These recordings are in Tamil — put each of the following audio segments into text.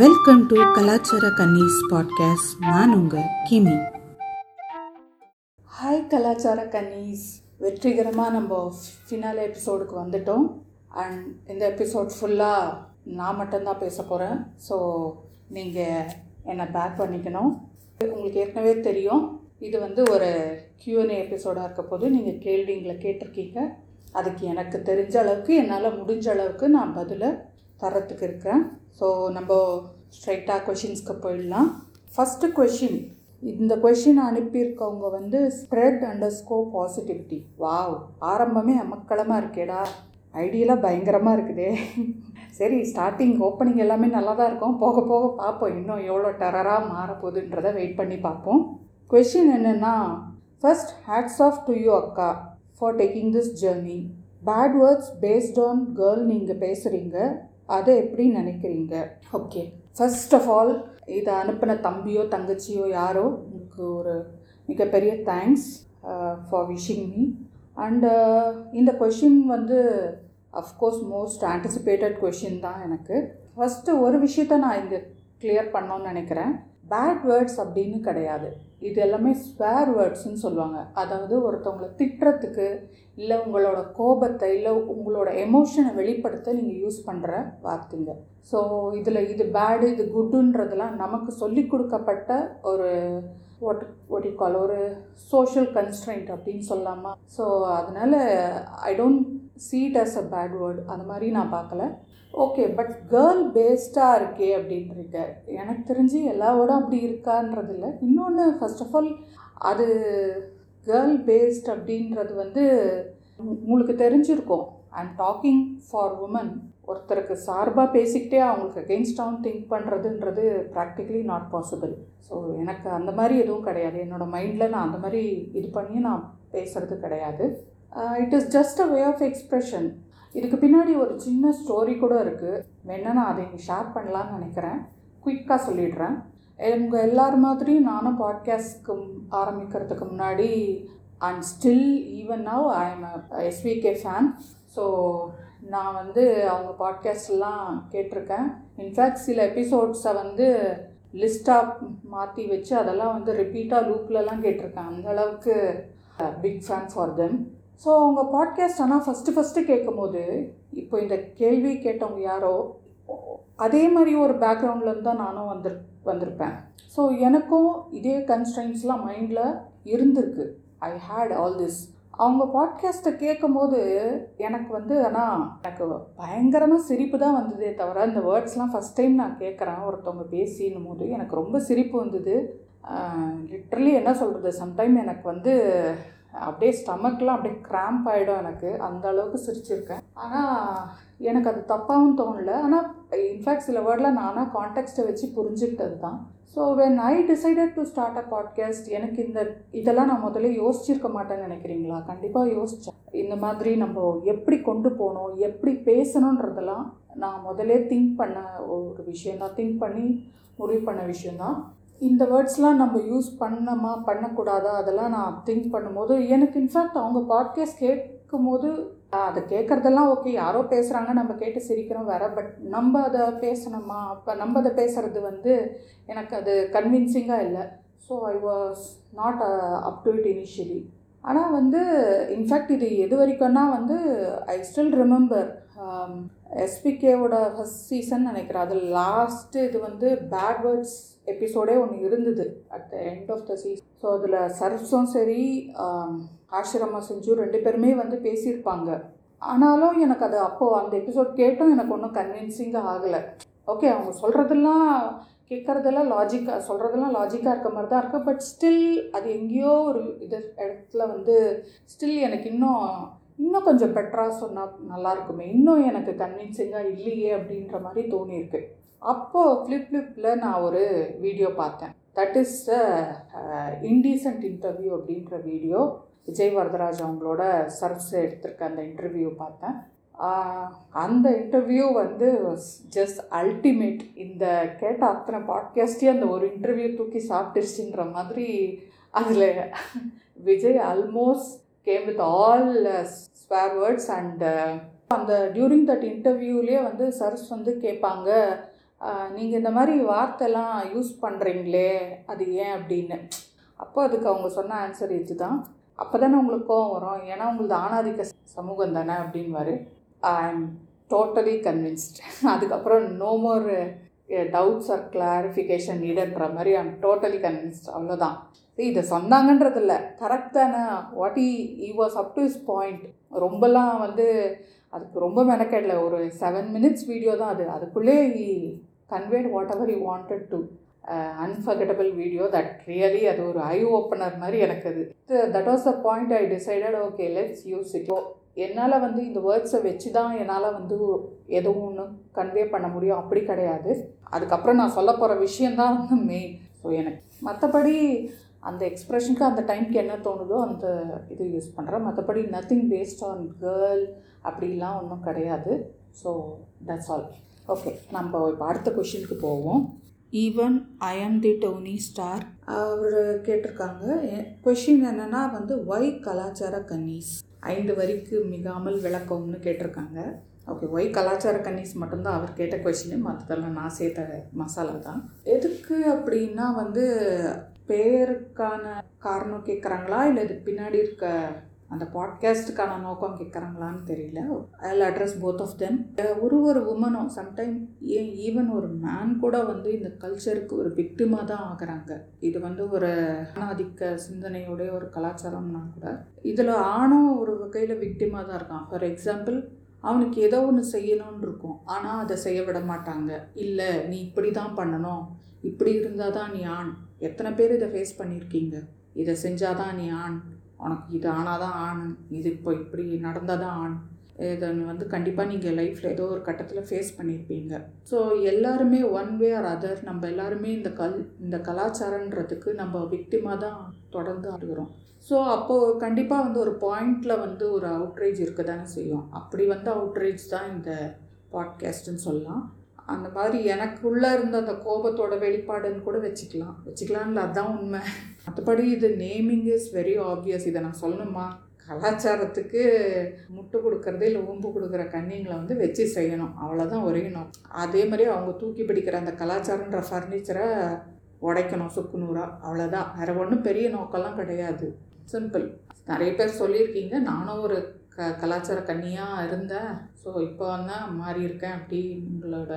வெல்கம் டு கலாச்சார கன்னிஸ் பாட்காஸ்ட் நான் உங்கள் கிமி ஹாய் கலாச்சார கன்னிஸ் வெற்றிகரமாக நம்ம ஃபினால எபிசோடுக்கு வந்துட்டோம் அண்ட் இந்த எபிசோட் ஃபுல்லாக நான் மட்டும்தான் பேச போகிறேன் ஸோ நீங்கள் என்னை பேக் பண்ணிக்கணும் உங்களுக்கு ஏற்கனவே தெரியும் இது வந்து ஒரு கியூஎன்ஏ எபிசோடாக இருக்க போது நீங்கள் கேள்விங்களை கேட்டிருக்கீங்க அதுக்கு எனக்கு தெரிஞ்ச அளவுக்கு என்னால் முடிஞ்ச அளவுக்கு நான் பதிலை தரத்துக்கு இருக்கேன் ஸோ நம்ம ஸ்ட்ரைட்டாக கொஷின்ஸ்க்கு போயிடலாம் ஃபஸ்ட்டு கொஷின் இந்த கொஷின் அனுப்பியிருக்கவங்க வந்து spread underscore positivity wow ஆரம்பமே அமக்களமாக இருக்கேடா ஐடியெல்லாம் பயங்கரமாக இருக்குதே சரி ஸ்டார்டிங் ஓப்பனிங் எல்லாமே நல்லா தான் இருக்கும் போக போக பார்ப்போம் இன்னும் எவ்வளோ டெரராக மாறப்போகுதுன்றதை வெயிட் பண்ணி பார்ப்போம் கொஷின் என்னென்னா first hats off to you அக்கா for taking this journey bad words based on girl நீங்கள் பேசுகிறீங்க அதை எப்படி நினைக்கிறீங்க ஓகே ஃபர்ஸ்ட் ஆஃப் ஆல் இதை அனுப்பின தம்பியோ தங்கச்சியோ யாரோ உங்களுக்கு ஒரு மிகப்பெரிய thanks for wishing me and இந்த கொஷின் வந்து of course most anticipated question தான் எனக்கு ஃபஸ்ட்டு ஒரு விஷயத்த நான் இங்கே கிளியர் பண்ணோன்னு நினைக்கிறேன் பேட் வேர்ட்ஸ் அப்படின்னு கிடையாது இது எல்லாமே ஸ்வேர் வேர்ட்ஸ்ன்னு சொல்லுவாங்க அதாவது ஒருத்தவங்களை திட்டுறதுக்கு இல்லை உங்களோட கோபத்தை இல்லை உங்களோட எமோஷனை வெளிப்படுத்த நீங்கள் யூஸ் பண்ணுற வார்த்தைங்க ஸோ இதில் இது பேடு இது குட்டுன்றதெல்லாம் நமக்கு சொல்லி கொடுக்கப்பட்ட ஒரு ஒட் கால் ஒரு சோஷியல் கன்ஸ்ட்ரெண்ட் அப்படின்னு சொல்லலாமா ஸோ அதனால் I don't see it as a bad word அந்த மாதிரி நான் பார்க்கல ஓகே பட் கேர்ள் பேஸ்டாக இருக்கே அப்படின்றீங்க எனக்கு தெரிஞ்சு எல்லாவோட அப்படி இருக்கான்றது இல்லை இன்னொன்று ஃபஸ்ட் ஆஃப் ஆல் அது கேர்ள் பேஸ்ட் அப்படின்றது வந்து உங்களுக்கு தெரிஞ்சிருக்கும் ஐம் டாக்கிங் ஃபார் உமன் ஒருத்தருக்கு சார்பாக பேசிக்கிட்டே அவங்களுக்கு அகெயின்ஸ்டாகவும் திங்க் பண்ணுறதுன்றது ப்ராக்டிக்கலி நாட் பாசிபிள் ஸோ எனக்கு அந்த மாதிரி எதுவும் கிடையாது என்னோடய மைண்டில் நான் அந்த மாதிரி இது பண்ணி நான் பேசுகிறது கிடையாது it is just a way of expression இதுக்கு பின்னாடி ஒரு சின்ன ஸ்டோரி கூட இருக்குது என்னென்னா நான் அதை இங்கே ஷேர் பண்ணலான்னு நினைக்கிறேன் குயிக்காக சொல்லிடுறேன் இவங்க எல்லார் மாதிரியும் நானும் பாட்காஸ்ட்க்கு ஆரம்பிக்கிறதுக்கு முன்னாடி and still even now I am SVK fan so நான் வந்து அவங்க பாட்காஸ்ட்லாம் கேட்டிருக்கேன் இன்ஃபேக்ட் சில எபிசோட்ஸை வந்து லிஸ்ட்டாக மாற்றி வச்சு அதெல்லாம் வந்து ரிப்பீட்டாக லூப்லலாம் கேட்டிருக்கேன் அந்தளவுக்கு big uh, fan for them so அவங்க பாட்காஸ்ட் ஆனால் ஃபஸ்ட்டு ஃபஸ்ட்டு கேட்கும்போது இப்போ இந்த கேள்வி கேட்டவங்க யாரோ அதே மாதிரி ஒரு பேக்ரவுண்ட்லேருந்து தான் நானும் வந்துரு வந்திருப்பேன் ஸோ எனக்கும் இதே கன்ஸ்டன்ஸ்லாம் மைண்டில் இருந்திருக்கு ஐ ஹேட் ஆல் திஸ் அவங்க பாட்காஸ்ட்டை கேட்கும்போது எனக்கு வந்து ஆனால் எனக்கு பயங்கரமாக சிரிப்பு தான் வந்ததே தவிர இந்த வேர்ட்ஸ்லாம் ஃபஸ்ட் டைம் நான் கேட்குறேன் ஒருத்தவங்க பேசினும் போது எனக்கு ரொம்ப சிரிப்பு வந்தது லிட்ரலி என்ன சொல்கிறது சம்டைம் எனக்கு வந்து அப்படியே ஸ்டமக்லாம் அப்படியே கிராம்ப் ஆகிடும் எனக்கு அந்த அளவுக்கு சிரிச்சிருக்கேன் ஆனால் எனக்கு அது தப்பாகவும் தோணலை ஆனால் இன்ஃபேக்ட் சில வேர்டில் நானாக கான்டெக்ட்டை வச்சு புரிஞ்சுக்கிட்டது தான் so when I decided to start a podcast எனக்கு இந்த இதெல்லாம் நான் முதல்ல யோசிச்சிருக்க மாட்டேன்னு நினைக்கிறீங்களா கண்டிப்பாக யோசித்தேன் இந்த மாதிரி நம்ம எப்படி கொண்டு போகணும் எப்படி பேசணுன்றதெல்லாம் நான் முதலே திங்க் பண்ண ஒரு விஷயம் தான் திங்க் பண்ணி முடிவு பண்ண விஷயந்தான் இந்த வேர்ட்ஸ்லாம் நம்ம யூஸ் பண்ணமா பண்ணக்கூடாதா அதெல்லாம் நான் திங்க் பண்ணும்போது எனக்கு இன்ஃபேக்ட் அவங்க பாட்காஸ்ட் கேட்கும் போது அதை கேட்குறதெல்லாம் ஓகே யாரோ பேசுகிறாங்க நம்ம கேட்டு சிரிக்கிறோம் வேற பட் நம்ம அதை பேசணுமா அப்போ நம்ம அதை பேசுகிறது வந்து எனக்கு அது கன்வின்சிங்காக இல்லை so I was not up to it initially ஆனால் வந்து இன்ஃபேக்ட் இது எது வரைக்கும்னா வந்து ஐ ஸ்டில் ரிமெம்பர் எஸ்பிகேவோட ஃபஸ்ட் சீசன் நினைக்கிறேன் அது லாஸ்ட்டு இது வந்து பேட் வேர்ட்ஸ் எபிசோடே ஒன்று இருந்தது at the end of the season so அதில் சர்ஃப்ஸும் சரி ஆசிரமா செஞ்சும் ரெண்டு பேருமே வந்து பேசியிருப்பாங்க ஆனாலும் எனக்கு அது அப்போது அந்த எபிசோட் கேட்டும் எனக்கு ஒன்றும் கன்வின்சிங்காக ஆகலை ஓகே அவங்க சொல்கிறதெல்லாம் கேட்குறதெல்லாம் லாஜிக்காக சொல்கிறதெல்லாம் லாஜிக்காக இருக்க மாதிரி தான் இருக்குது பட் ஸ்டில் அது எங்கேயோ ஒரு இது இடத்துல வந்து ஸ்டில் எனக்கு இன்னும் இன்னும் கொஞ்சம் பெட்டராக சொன்னால் நல்லாயிருக்குமே இன்னும் எனக்கு கன்வின்சிங்காக இல்லையே அப்படின்ற மாதிரி தோணியிருக்கு அப்போது ஃப்ளிப் ஃப்ளிப்பில் நான் ஒரு வீடியோ பார்த்தேன் that is the indecent interview அப்படின்ற வீடியோ விஜய் வரதராஜ் அவங்களோட சர்ஸ் எடுத்திருக்க அந்த இன்டர்வியூ பார்த்தேன் அந்த இன்டர்வியூ வந்து ஜஸ்ட் அல்டிமேட் இந்த கேட்ட அத்தனை பாட்காஸ்டே அந்த ஒரு இன்டர்வியூ தூக்கி சாப்பிட்டுருச்சுன்ற மாதிரி அதில் Vijay almost came with all swear words and அந்த டியூரிங் தட் இன்டர்வியூலேயே வந்து சர்ஸ் வந்து கேட்பாங்க நீங்கள் இந்த மாதிரி வார்த்தைலாம் யூஸ் பண்ணுறீங்களே அது ஏன் அப்படின்னு அப்போ அதுக்கு அவங்க சொன்ன ஆன்சர் இது தான் அப்போ தானே உங்களுக்கு கோவம் வரும் ஏன்னா உங்களது ஆணாதிக்க சமூகம் தானே அப்படின்வாரு ஐ ஆம் டோட்டலி கன்வின்ஸ்ட் அதுக்கப்புறம் no more doubts or clarification நீடன்ற மாதிரி ஐம் டோட்டலி கன்வின்ஸ்ட் அவ்வளோதான் இதை சொன்னாங்கன்றதில்ல கரெக்டான what he he was up to is point ரொம்பலாம் வந்து அதுக்கு ரொம்ப மெனக்கெடல ஒரு செவன் மினிட்ஸ் வீடியோ தான் அது அதுக்குள்ளே conveyed whatever you wanted to unforgettable video that really அது ஒரு ஐ ஓப்பனர் மாதிரி எனக்கு அது that was a point I decided okay let's use it என்னால் வந்து இந்த வேர்ட்ஸை வச்சு தான் என்னால் வந்து எதுவும் ஒன்று கன்வே பண்ண முடியும் அப்படி கிடையாது அதுக்கப்புறம் நான் சொல்ல போகிற விஷயந்தான் வந்து மெயின் ஸோ எனக்கு மற்றபடி அந்த எக்ஸ்ப்ரெஷனுக்கு அந்த டைமுக்கு என்ன தோணுதோ அந்த இது யூஸ் பண்ணுறேன் மற்றபடி நத்திங் பேஸ்ட் ஆன் கேர்ள் அப்படிலாம் ஒன்றும் கிடையாது ஸோ தட்ஸ் ஆல் ஓகே நம்ம இப்போ அடுத்த கொஷினுக்கு போவோம் even I am the Tony Stark அவர் கேட்டிருக்காங்க கொஷின் என்னென்னா வந்து ஒய் கலாச்சார கன்னீஸ் ஐந்து வரிக்கு மிகாமல் விளக்கம்னு கேட்டிருக்காங்க ஓகே ஒய் கலாச்சார கன்னிஸ் மட்டும்தான் அவர் கேட்ட கொஷினு மற்றதெல்லாம் நான் சேர்த்த மசாலா தான் எதுக்கு அப்படின்னா வந்து பேருக்கான காரணம் கேட்குறாங்களா இல்லை இதுக்கு பின்னாடி இருக்க அந்த பாட்காஸ்ட்டுக்கான நோக்கம் கேட்குறாங்களான்னு தெரியல I'll address both of them ஒரு ஒரு உமனும் சம்டைம் ஏன் ஈவன் ஒரு மேன் கூட வந்து இந்த கல்ச்சருக்கு ஒரு விக்டிமாக தான் ஆகிறாங்க இது வந்து ஒரு ஆணாதிக்க சிந்தனையோடைய ஒரு கலாச்சாரம்னா கூட இதில் ஆணும் ஒரு வகையில் விக்டிமாக தான் இருக்கான் ஃபார் எக்ஸாம்பிள் அவனுக்கு ஏதோ ஒன்று செய்யணும்னு இருக்கும் ஆனால் அதை செய்ய விட மாட்டாங்க இல்லை நீ இப்படி தான் பண்ணணும் இப்படி இருந்தால் தான் நீ ஆண் எத்தனை பேர் இதை ஃபேஸ் பண்ணியிருக்கீங்க இதை செஞ்சால் தான் நீ ஆண் உனக்கு இது ஆனால் தான் ஆண் இது இப்போ இப்படி நடந்தால் தான் ஆண் இதை வந்து கண்டிப்பாக நீங்கள் லைஃப்பில் ஏதோ ஒரு கட்டத்தில் ஃபேஸ் பண்ணியிருப்பீங்க ஸோ எல்லாருமே ஒன் வே ஆர் அதர் நம்ம எல்லாருமே இந்த கல் இந்த கலாச்சாரன்றதுக்கு நம்ம விக்டிமாக தான் தொடர்ந்து ஆடுகிறோம் ஸோ அப்போது கண்டிப்பாக வந்து ஒரு பாயிண்டில் வந்து ஒரு அவுட்ரேஜ் இருக்க தானே செய்யும் அப்படி வந்து அவுட்ரேஜ் தான் இந்த பாட்காஸ்ட்டுன்னு சொல்லலாம் அந்த மாதிரி எனக்குள்ளே இருந்த அந்த கோபத்தோட வெளிப்பாடுன்னு கூட வச்சுக்கலாம் வச்சுக்கலாம்ல அதுதான் உண்மை மற்றபடி இது நேமிங் இஸ் வெரி ஆப்வியஸ் இதை நான் சொல்லணுமா கலாச்சாரத்துக்கு முட்டு கொடுக்கறது இல்லை உம்பு கொடுக்குற கண்ணிங்களை வந்து வச்சு செய்யணும் அவ்வளோதான் உரையணும் அதே மாதிரி அவங்க தூக்கி பிடிக்கிற அந்த கலாச்சாரன்ற ஃபர்னிச்சரை உடைக்கணும் சுக்குநூறாக அவ்வளோதான் வேறு ஒன்றும் பெரிய நோக்கம்லாம் கிடையாது சிம்பிள் நிறைய பேர் சொல்லியிருக்கீங்க நானும் ஒரு க கலாச்சார கண்ணியாக இருந்தேன் ஸோ இப்போ தான் மாறியிருக்கேன் அப்படி உங்களோட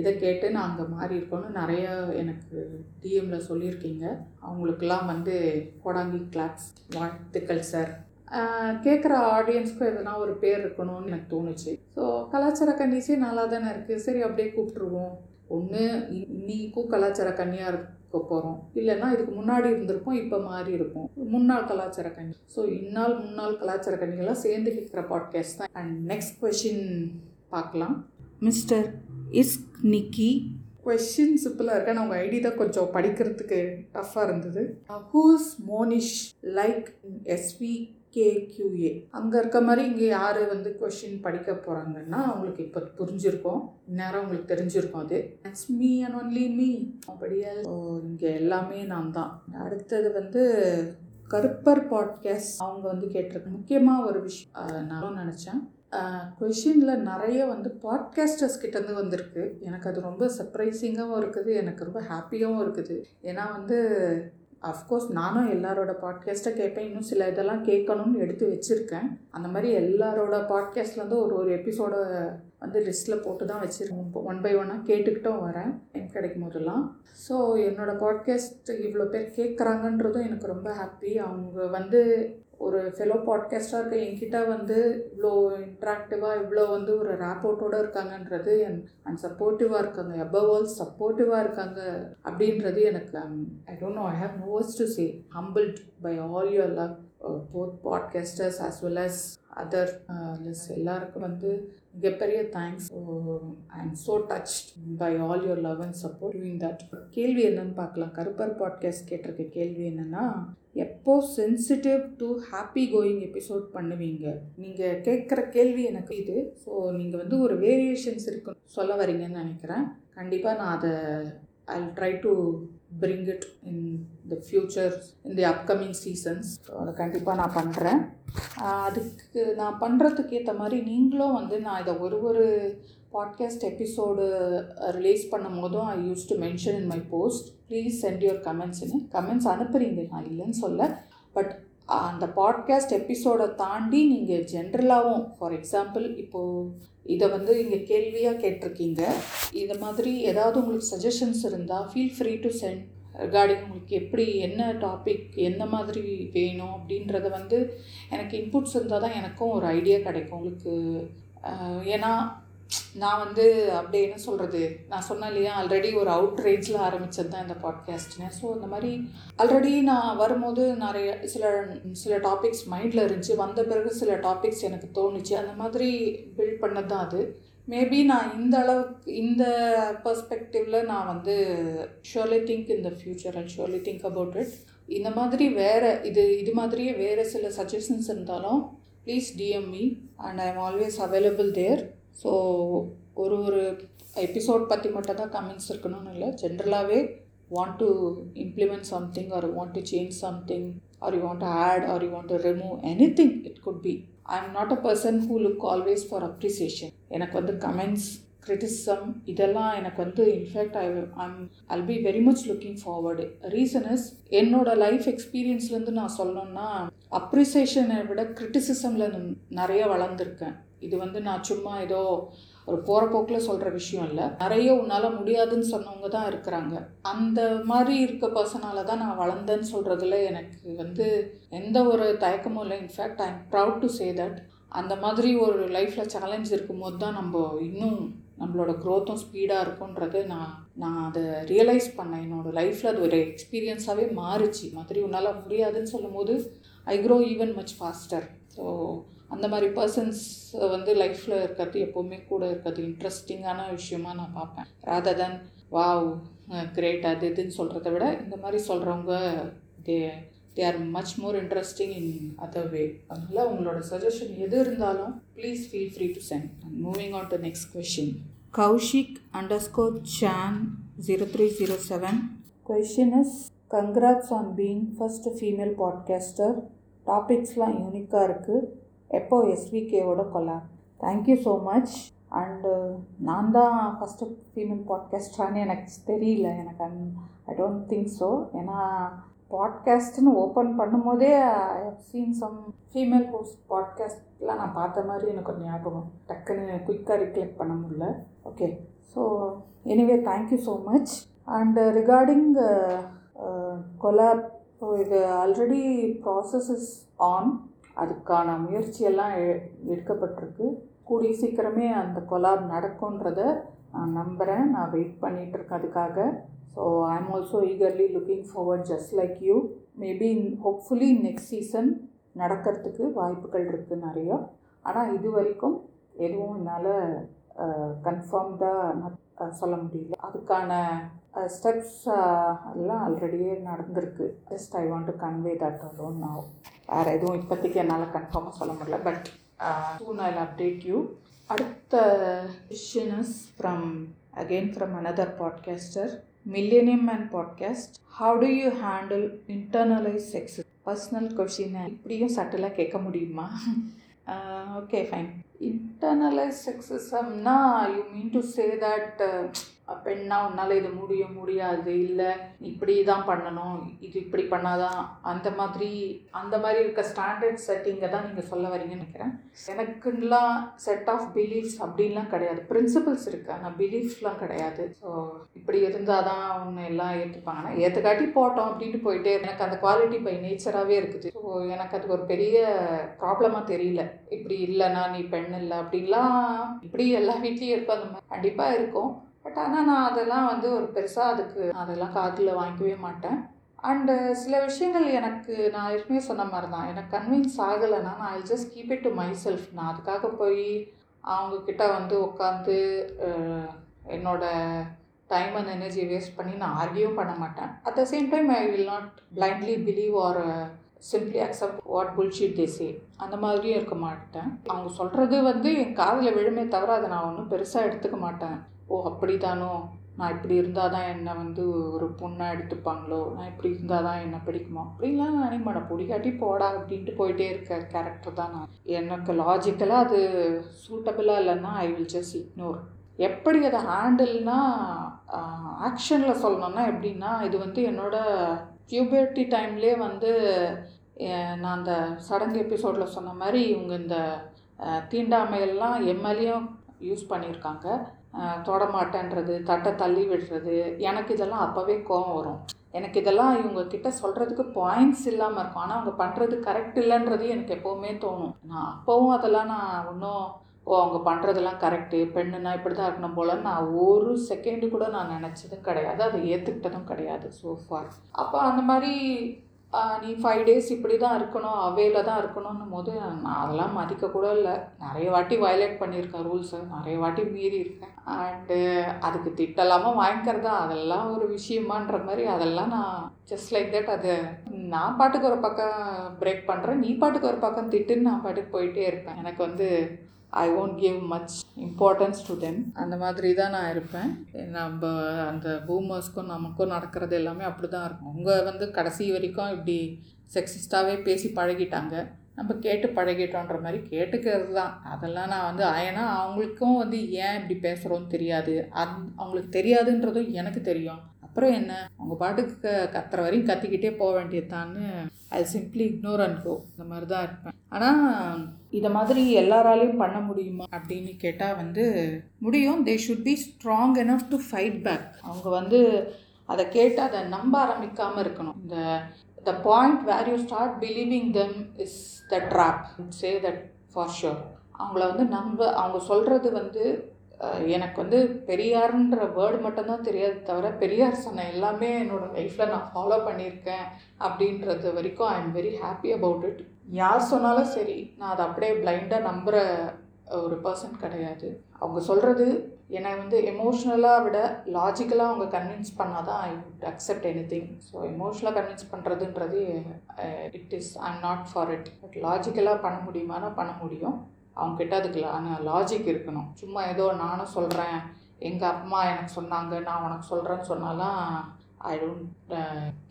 இதை கேட்டு நான் அங்கே இருக்கோன்னு நிறைய எனக்கு டிஎம்மில் சொல்லியிருக்கீங்க அவங்களுக்கெல்லாம் வந்து கோடாங்கி கிளாப்ஸ் வாழ்த்துக்கள் சார் கேட்குற ஆடியன்ஸ்க்கும் எதனா ஒரு பேர் இருக்கணும்னு எனக்கு தோணுச்சு ஸோ கலாச்சார கண்ணிச்சே நல்லா தானே இருக்குது சரி அப்படியே கூப்பிட்ருவோம் ஒன்று இன்னிக்கும் கலாச்சார கன்னியாக இருக்க போகிறோம் இல்லைன்னா இதுக்கு முன்னாடி இருந்திருப்போம் இப்போ மாறி இருக்கும் முன்னாள் கலாச்சார கணி ஸோ இந்நாள் முன்னாள் கலாச்சார கணிகளாக சேர்ந்து கேட்குற பாட்காஸ்ட் தான் அண்ட் நெக்ஸ்ட் கொஷின் பார்க்கலாம் மிஸ்டர் இஸ்க் நிக்கி கொஷின் சிப்பிளாக இருக்க நான் உங்கள் ஐடி தான் கொஞ்சம் படிக்கிறதுக்கு டஃப்பாக இருந்தது who's Monish like SV KQA அங்கே இருக்க மாதிரி இங்கே யார் வந்து கொஷின் படிக்க போகிறாங்கன்னா அவங்களுக்கு இப்போ புரிஞ்சிருக்கோம் இந்நேரம் அவங்களுக்கு தெரிஞ்சிருக்கோம் அது it's me and only me அப்படியே இங்கே எல்லாமே நான் தான் அடுத்தது வந்து கருப்பர் பாட்காஸ்ட் அவங்க வந்து கேட்டிருக்க முக்கியமாக ஒரு விஷயம் நானும் நினச்சேன் கொஷினில் நிறைய வந்து பாட்காஸ்டர்ஸ் கிட்டேருந்து வந்திருக்கு எனக்கு அது ரொம்ப சர்ப்ரைசிங்காகவும் இருக்குது எனக்கு ரொம்ப ஹாப்பியாகவும் இருக்குது ஏன்னா வந்து அஃப்கோர்ஸ் நானும் எல்லாரோட பாட்காஸ்ட்டை கேட்பேன் இன்னும் சில இதெல்லாம் கேட்கணும்னு எடுத்து வச்சுருக்கேன் அந்த மாதிரி எல்லாரோட பாட்காஸ்ட்லேருந்து ஒரு ஒரு எபிசோட வந்து லிஸ்ட்டில் போட்டு தான் வச்சுருக்கேன் ஒன் பை ஒன்னாக கேட்டுக்கிட்டும் வரேன் எனக்கு கிடைக்கும் போதெல்லாம் ஸோ என்னோடய பாட்காஸ்ட் இவ்வளோ பேர் கேட்குறாங்கன்றதும் எனக்கு ரொம்ப ஹாப்பி அவங்க வந்து ஒரு ஃபெலோ பாட்காஸ்டாக இருக்க என்கிட்ட வந்து இவ்வளோ இன்ட்ராக்டிவாக இவ்வளோ வந்து ஒரு ரேப்போர்ட்டோடு இருக்காங்கன்றது என் அண்ட் சப்போர்ட்டிவாக இருக்காங்க எபவ் ஆல் சப்போர்ட்டிவாக இருக்காங்க அப்படின்றது எனக்கு I don't know I have no to say humbled by all your love both podcasters as well as other less எல்லாருக்கும் வந்து மிகப்பெரிய thanks I am so touch by all your love and support in that கேள்வி என்னன்னு பார்க்கலாம் கருப்பர் பாட்காஸ்ட் கேட்டிருக்க கேள்வி என்னென்னா எப்போ sensitive to happy going episode பண்ணுவீங்க நீங்கள் கேட்குற கேள்வி எனக்கு இது ஸோ நீங்கள் வந்து ஒரு வேரியேஷன்ஸ் இருக்குன்னு சொல்ல வரீங்கன்னு நினைக்கிறேன் கண்டிப்பாக நான் அதை I try to bring it in the future இந்த தி அப்கமிங் சீசன்ஸ் ஸோ அதை கண்டிப்பாக நான் பண்ணுறேன் அதுக்கு நான் பண்ணுறதுக்கு ஏற்ற மாதிரி நீங்களும் வந்து நான் இதை ஒரு ஒரு பாட்காஸ்ட் எபிசோடு ரிலீஸ் பண்ணும் போதும் I use to mention in my post please send your கமெண்ட்ஸ்னு comments அனுப்புகிறீங்க நான் இல்லைன்னு சொல்ல பட் அந்த பாட்காஸ்ட் எபிசோடை தாண்டி நீங்கள் ஜென்ரலாகவும் ஃபார் எக்ஸாம்பிள் இப்போது இதை வந்து இங்கே கேள்வியாக கேட்டிருக்கீங்க இந்த மாதிரி ஏதாவது உங்களுக்கு சஜஷன்ஸ் இருந்தால் feel free to send recording உங்களுக்கு எப்படி என்ன டாபிக் எந்த மாதிரி வேணும் அப்படின்றத வந்து எனக்கு இன்புட்ஸ் இருந்தால் தான் எனக்கும் ஒரு ஐடியா கிடைக்கும் உங்களுக்கு ஏன்னா நான் வந்து அப்படியே என்ன சொல்கிறது நான் சொன்னேன் இல்லையா ஆல்ரெடி ஒரு அவுட் ரேஞ்சில் ஆரம்பித்தது தான் இந்த பாட்காஸ்ட்னு ஸோ இந்த மாதிரி ஆல்ரெடி நான் வரும்போது நிறைய சில சில டாபிக்ஸ் மைண்டில் இருந்துச்சு வந்த பிறகு சில டாபிக்ஸ் எனக்கு தோணுச்சு அந்த மாதிரி பில்ட் பண்ணது தான் அது மேபி நான் இந்த அளவுக்கு இந்த பர்ஸ்பெக்டிவில் நான் வந்து surely think in the future and surely think about it இந்த மாதிரி வேறு இது இது மாதிரியே வேறு சில சஜஷன்ஸ் இருந்தாலும் please DM me and I am always available there so ஒரு ஒரு எபிசோட் பற்றி மட்டும் தான் கமெண்ட்ஸ் இருக்கணும்னு இல்லை ஜென்ரலாகவே want to implement something or want to change something or you want to add or you want to remove anything it could be I am not a person who look always for appreciation எனக்கு வந்து கமெண்ட்ஸ் கிரிட்டிசம் இதெல்லாம் எனக்கு வந்து in fact I I'm I'll be very much looking forward reason is என்னோட லைஃப் எக்ஸ்பீரியன்ஸ்லேருந்து நான் சொல்லணும்னா அப்ரிசியேஷனை விட கிரிட்டிசிசமில் நிறைய வளர்ந்துருக்கேன் இது வந்து நான் சும்மா ஏதோ ஒரு போகிற போக்கில் சொல்கிற விஷயம் இல்லை நிறைய உன்னால் முடியாதுன்னு சொன்னவங்க தான் இருக்கிறாங்க அந்த மாதிரி இருக்க பர்சனால தான் நான் வளர்ந்தேன்னு சொல்கிறதுல எனக்கு வந்து எந்த ஒரு தயக்கமும் இல்லை in fact I am proud to say that அந்த மாதிரி ஒரு லைஃப்பில் சேலஞ்ச் இருக்கும்போது தான் நம்ம இன்னும் நம்மளோட க்ரோத்தும் ஸ்பீடாக இருக்கும்ன்றது நான் நான் அதை ரியலைஸ் பண்ணேன் என்னோடய லைஃப்பில் அது ஒரு எக்ஸ்பீரியன்ஸாகவே மாறிச்சு மாதிரி உன்னால் முடியாதுன்னு சொல்லும்போது I grow even much faster so அந்த மாதிரி பர்சன்ஸ் வந்து லைஃப்பில் இருக்கிறது எப்போவுமே கூட இருக்கிறது இன்ட்ரெஸ்டிங்கான விஷயமா நான் பார்ப்பேன் ராதர் தன் வாவ் கிரேட் அது இதுன்னு சொல்கிறத விட இந்த மாதிரி சொல்கிறவங்க they they are much more interesting in other way அதனால் உங்களோட சஜஷன் எது இருந்தாலும் please feel free to send moving on to next question Kaushik underscore San zero three zero seven question is congrats on being first female podcaster டாபிக்ஸ்லாம் யூனிக்காக இருக்குது எப்போ எஸ்விகேவோட collab thank you so much and நான் தான் ஃபஸ்ட்டு ஃபீமேல் பாட்காஸ்டான்னு எனக்கு தெரியல எனக்கு அந் ஐ டோன்ட் திங்க் ஸோ ஏன்னா பாட்காஸ்ட்டுன்னு ஓப்பன் பண்ணும்போதே I seen some female post பாட்காஸ்ட்லாம் நான் பார்த்த மாதிரி எனக்கு கொஞ்சம் ஞாபகம் டக்குன்னு குயிக்காக ரிக்ளெக் பண்ண முடில okay so anyway thank you so much and regarding collab இது ஆல்ரெடி ப்ராசஸ் இஸ் ஆன் அதுக்கான முயற்சியெல்லாம் எ எடுக்கப்பட்டிருக்கு கூடிய சீக்கிரமே அந்த கொலாப் நடக்குன்றத நான் நம்புகிறேன் நான் வெயிட் பண்ணிகிட்ருக்கேன் அதுக்காக so I am also eagerly looking forward just like you maybe hopefully next season நடக்கிறதுக்கு வாய்ப்புகள் இருக்குது நிறையா ஆனால் இது வரைக்கும் எதுவும் என்னால் கன்ஃபார்ம்டாக சொல்ல முடியல அதுக்கான ஸ்டெப்ஸ் எல்லாம் ஆல்ரெடியே நடந்திருக்கு just I want to convey that alone நான் வேறு எதுவும் இப்போதைக்கு என்னால் கன்ஃபார்மாக சொல்ல முடியல but soon I update you அடுத்த question from again from another podcaster millennium and podcast how do you handle internalize sex personal கொஷினை இப்படியும் சட்டலாக கேட்க முடியுமா Uh, okay, fine. Internalized sexism, you mean to say that uh, பெண்ணா உன்னால் இது முடியும் முடியாது இல்லை இப்படி தான் பண்ணணும் இது இப்படி பண்ணாதான் அந்த மாதிரி அந்த மாதிரி இருக்க ஸ்டாண்டர்ட் செட்டிங்கை தான் நீங்கள் சொல்ல வரீங்கன்னு நினைக்கிறேன் எனக்குலாம் செட் ஆஃப் பிலீஃப்ஸ் அப்படின்லாம் கிடையாது பிரின்சிபல்ஸ் இருக்கு ஆனால் பிலீஃப்ஸ்லாம் கிடையாது ஸோ இப்படி இருந்தால் தான் அவங்க எல்லாம் ஏற்றுப்பாங்கன்னா ஏற்றுக்காட்டி போட்டோம் அப்படின்ட்டு போயிட்டே எனக்கு அந்த குவாலிட்டி பை நேச்சராகவே இருக்குது ஸோ எனக்கு அது ஒரு பெரிய ப்ராப்ளமாக தெரியல இப்படி இல்லைனா நீ பெண் இல்லை அப்படின்லாம் இப்படி எல்லா வீட்லேயும் இருக்கும் அந்த மாதிரி கண்டிப்பாக இருக்கும் பட் ஆனால் நான் அதெல்லாம் வந்து ஒரு பெருசாக அதுக்கு அதெல்லாம் காதில் வாங்கிக்கவே மாட்டேன் அண்டு சில விஷயங்கள் எனக்கு நான் ஏற்கனவே சொன்ன மாதிரி தான் எனக்கு கன்வின்ஸ் ஆகலைன்னா நான் I just keep it to myself நான் அதுக்காக போய் அவங்கக்கிட்ட வந்து உட்காந்து என்னோடய டைம் அண்ட் எனர்ஜி வேஸ்ட் பண்ணி நான் ஆர்கியூவும் பண்ண மாட்டேன் at the same time I will not blindly believe or simply accept what bullshit தேசி அந்த மாதிரியும் இருக்க மாட்டேன் அவங்க சொல்கிறது வந்து என் காதில் விழுமே தவிர அதை நான் ஒன்றும் பெருசாக எடுத்துக்க மாட்டேன் ஓ அப்படி தானோ நான் இப்படி இருந்தால் தான் என்னை வந்து ஒரு பொண்ணாக எடுத்துப்பாங்களோ நான் இப்படி இருந்தால் தான் என்னை பிடிக்குமோ அப்படின்லாம் நினைக்க மாட்டேன் பிடிக்காட்டி போடா அப்படின்ட்டு போயிட்டே இருக்க கேரக்டர் தான் நான் எனக்கு லாஜிக்கலாக அது சூட்டபிளாக இல்லைன்னா ஐ வில் ஜஸ்ட் இக்னோர் எப்படி அதை ஹேண்டில்னா ஆக்ஷனில் சொல்லணும்னா எப்படின்னா இது வந்து என்னோடய கியூபர்டி டைம்லேயே வந்து நான் அந்த சடங்கு எபிசோடில் சொன்ன மாதிரி இவங்க இந்த தீண்டாமையெல்லாம் எம்எல்ஏயும் யூஸ் பண்ணியிருக்காங்க தொடமாட்டேன்றது தட்டை தள்ளி விடுறது எனக்கு இதெல்லாம் அப்போவே கோபம் வரும் எனக்கு இதெல்லாம் இவங்க கிட்ட சொல்கிறதுக்கு பாயிண்ட்ஸ் இல்லாமல் இருக்கும் ஆனால் அவங்க பண்ணுறது கரெக்ட் இல்லைன்றது எனக்கு எப்போவுமே தோணும் நான் அப்போவும் அதெல்லாம் நான் ஒன்றும் ஓ அவங்க பண்ணுறதெல்லாம் கரெக்டு பெண்ணுன்னா இப்படி தான் இருக்கணும் போல் நான் ஒரு செகண்டு கூட நான் நினச்சதும் கிடையாது அதை ஏற்றுக்கிட்டதும் கிடையாது ஸோ ஃபார் அப்போ அந்த மாதிரி நீ ஃபைவ் டேஸ் இப்படி தான் இருக்கணும் அவையில் தான் இருக்கணும்னு போது நான் அதெல்லாம் மதிக்கக்கூட இல்லை நிறைய வாட்டி வயலேட் பண்ணியிருக்கேன் ரூல்ஸை நிறைய வாட்டி மீறி இருக்கேன் அண்டு அதுக்கு திட்டலாமல் வாங்கிக்கிறதா அதெல்லாம் ஒரு விஷயமான்ற மாதிரி அதெல்லாம் நான் ஜஸ்ட் லைக் தட் அது நான் பாட்டுக்கு ஒரு பக்கம் பிரேக் பண்ணுறேன் நீ பாட்டுக்கு ஒரு பக்கம் திட்டுன்னு நான் பாட்டுக்கு போயிட்டே இருப்பேன் எனக்கு வந்து I won't give much importance to them அந்த மாதிரி தான் நான் இருப்பேன் நம்ம அந்த பூமர்ஸ்க்கும் நமக்கும் நடக்கிறது எல்லாமே அப்படி தான் இருக்கும் அவங்க வந்து கடைசி வரைக்கும் இப்படி செக்ஸிஸ்டாகவே பேசி பழகிட்டாங்க நம்ம கேட்டு பழகிட்டோன்ற மாதிரி கேட்டுக்கிறது தான் அதெல்லாம் நான் வந்து ஏன்னா அவங்களுக்கும் வந்து ஏன் இப்படி பேசுகிறோன்னு தெரியாது அந் அவங்களுக்கு தெரியாதுன்றதும் எனக்கு தெரியும் அப்புறம் என்ன அவங்க பாட்டுக்கு கத்துற வரையும் கத்திக்கிட்டே போக வேண்டியதான்னு I simply ignore and go இந்த மாதிரி தான் இருப்பேன் ஆனால் இதை மாதிரி எல்லாராலையும் பண்ண முடியுமா அப்படின்னு கேட்டால் வந்து முடியும் they should be strong enough to fight back அவங்க வந்து அதை கேட்டு அதை நம்ப ஆரம்பிக்காமல் இருக்கணும் இந்த the point where you start believing them is the trap say that for sure அவங்கள வந்து நம்ப அவங்க சொல்கிறது வந்து எனக்கு வந்து பெரியார்ன்ற வேர்டு மட்டும்தான் தெரியாது தவிர பெரியார் சொன்ன எல்லாமே என்னோடய லைஃப்பில் நான் ஃபாலோ பண்ணியிருக்கேன் அப்படின்றது வரைக்கும் I am very happy about it யார் சொன்னாலும் சரி நான் அதை அப்படியே பிளைண்டாக நம்புகிற ஒரு பர்சன் கிடையாது அவங்க சொல்கிறது என்னை வந்து எமோஷ்னலாக விட லாஜிக்கலாக அவங்க கன்வின்ஸ் பண்ணால் தான் I would accept anything so எமோஷ்னலாக கன்வின்ஸ் பண்ணுறதுன்றது it is I not for it but லாஜிக்கலாக பண்ண முடியுமானா பண்ண முடியும் அவங்கக்கிட்ட அதுக்கு லாஜிக் இருக்கணும் சும்மா ஏதோ நானும் சொல்கிறேன் எங்கள் அம்மா எனக்கு சொன்னாங்க நான் உனக்கு சொல்கிறேன்னு சொன்னாலாம் I don't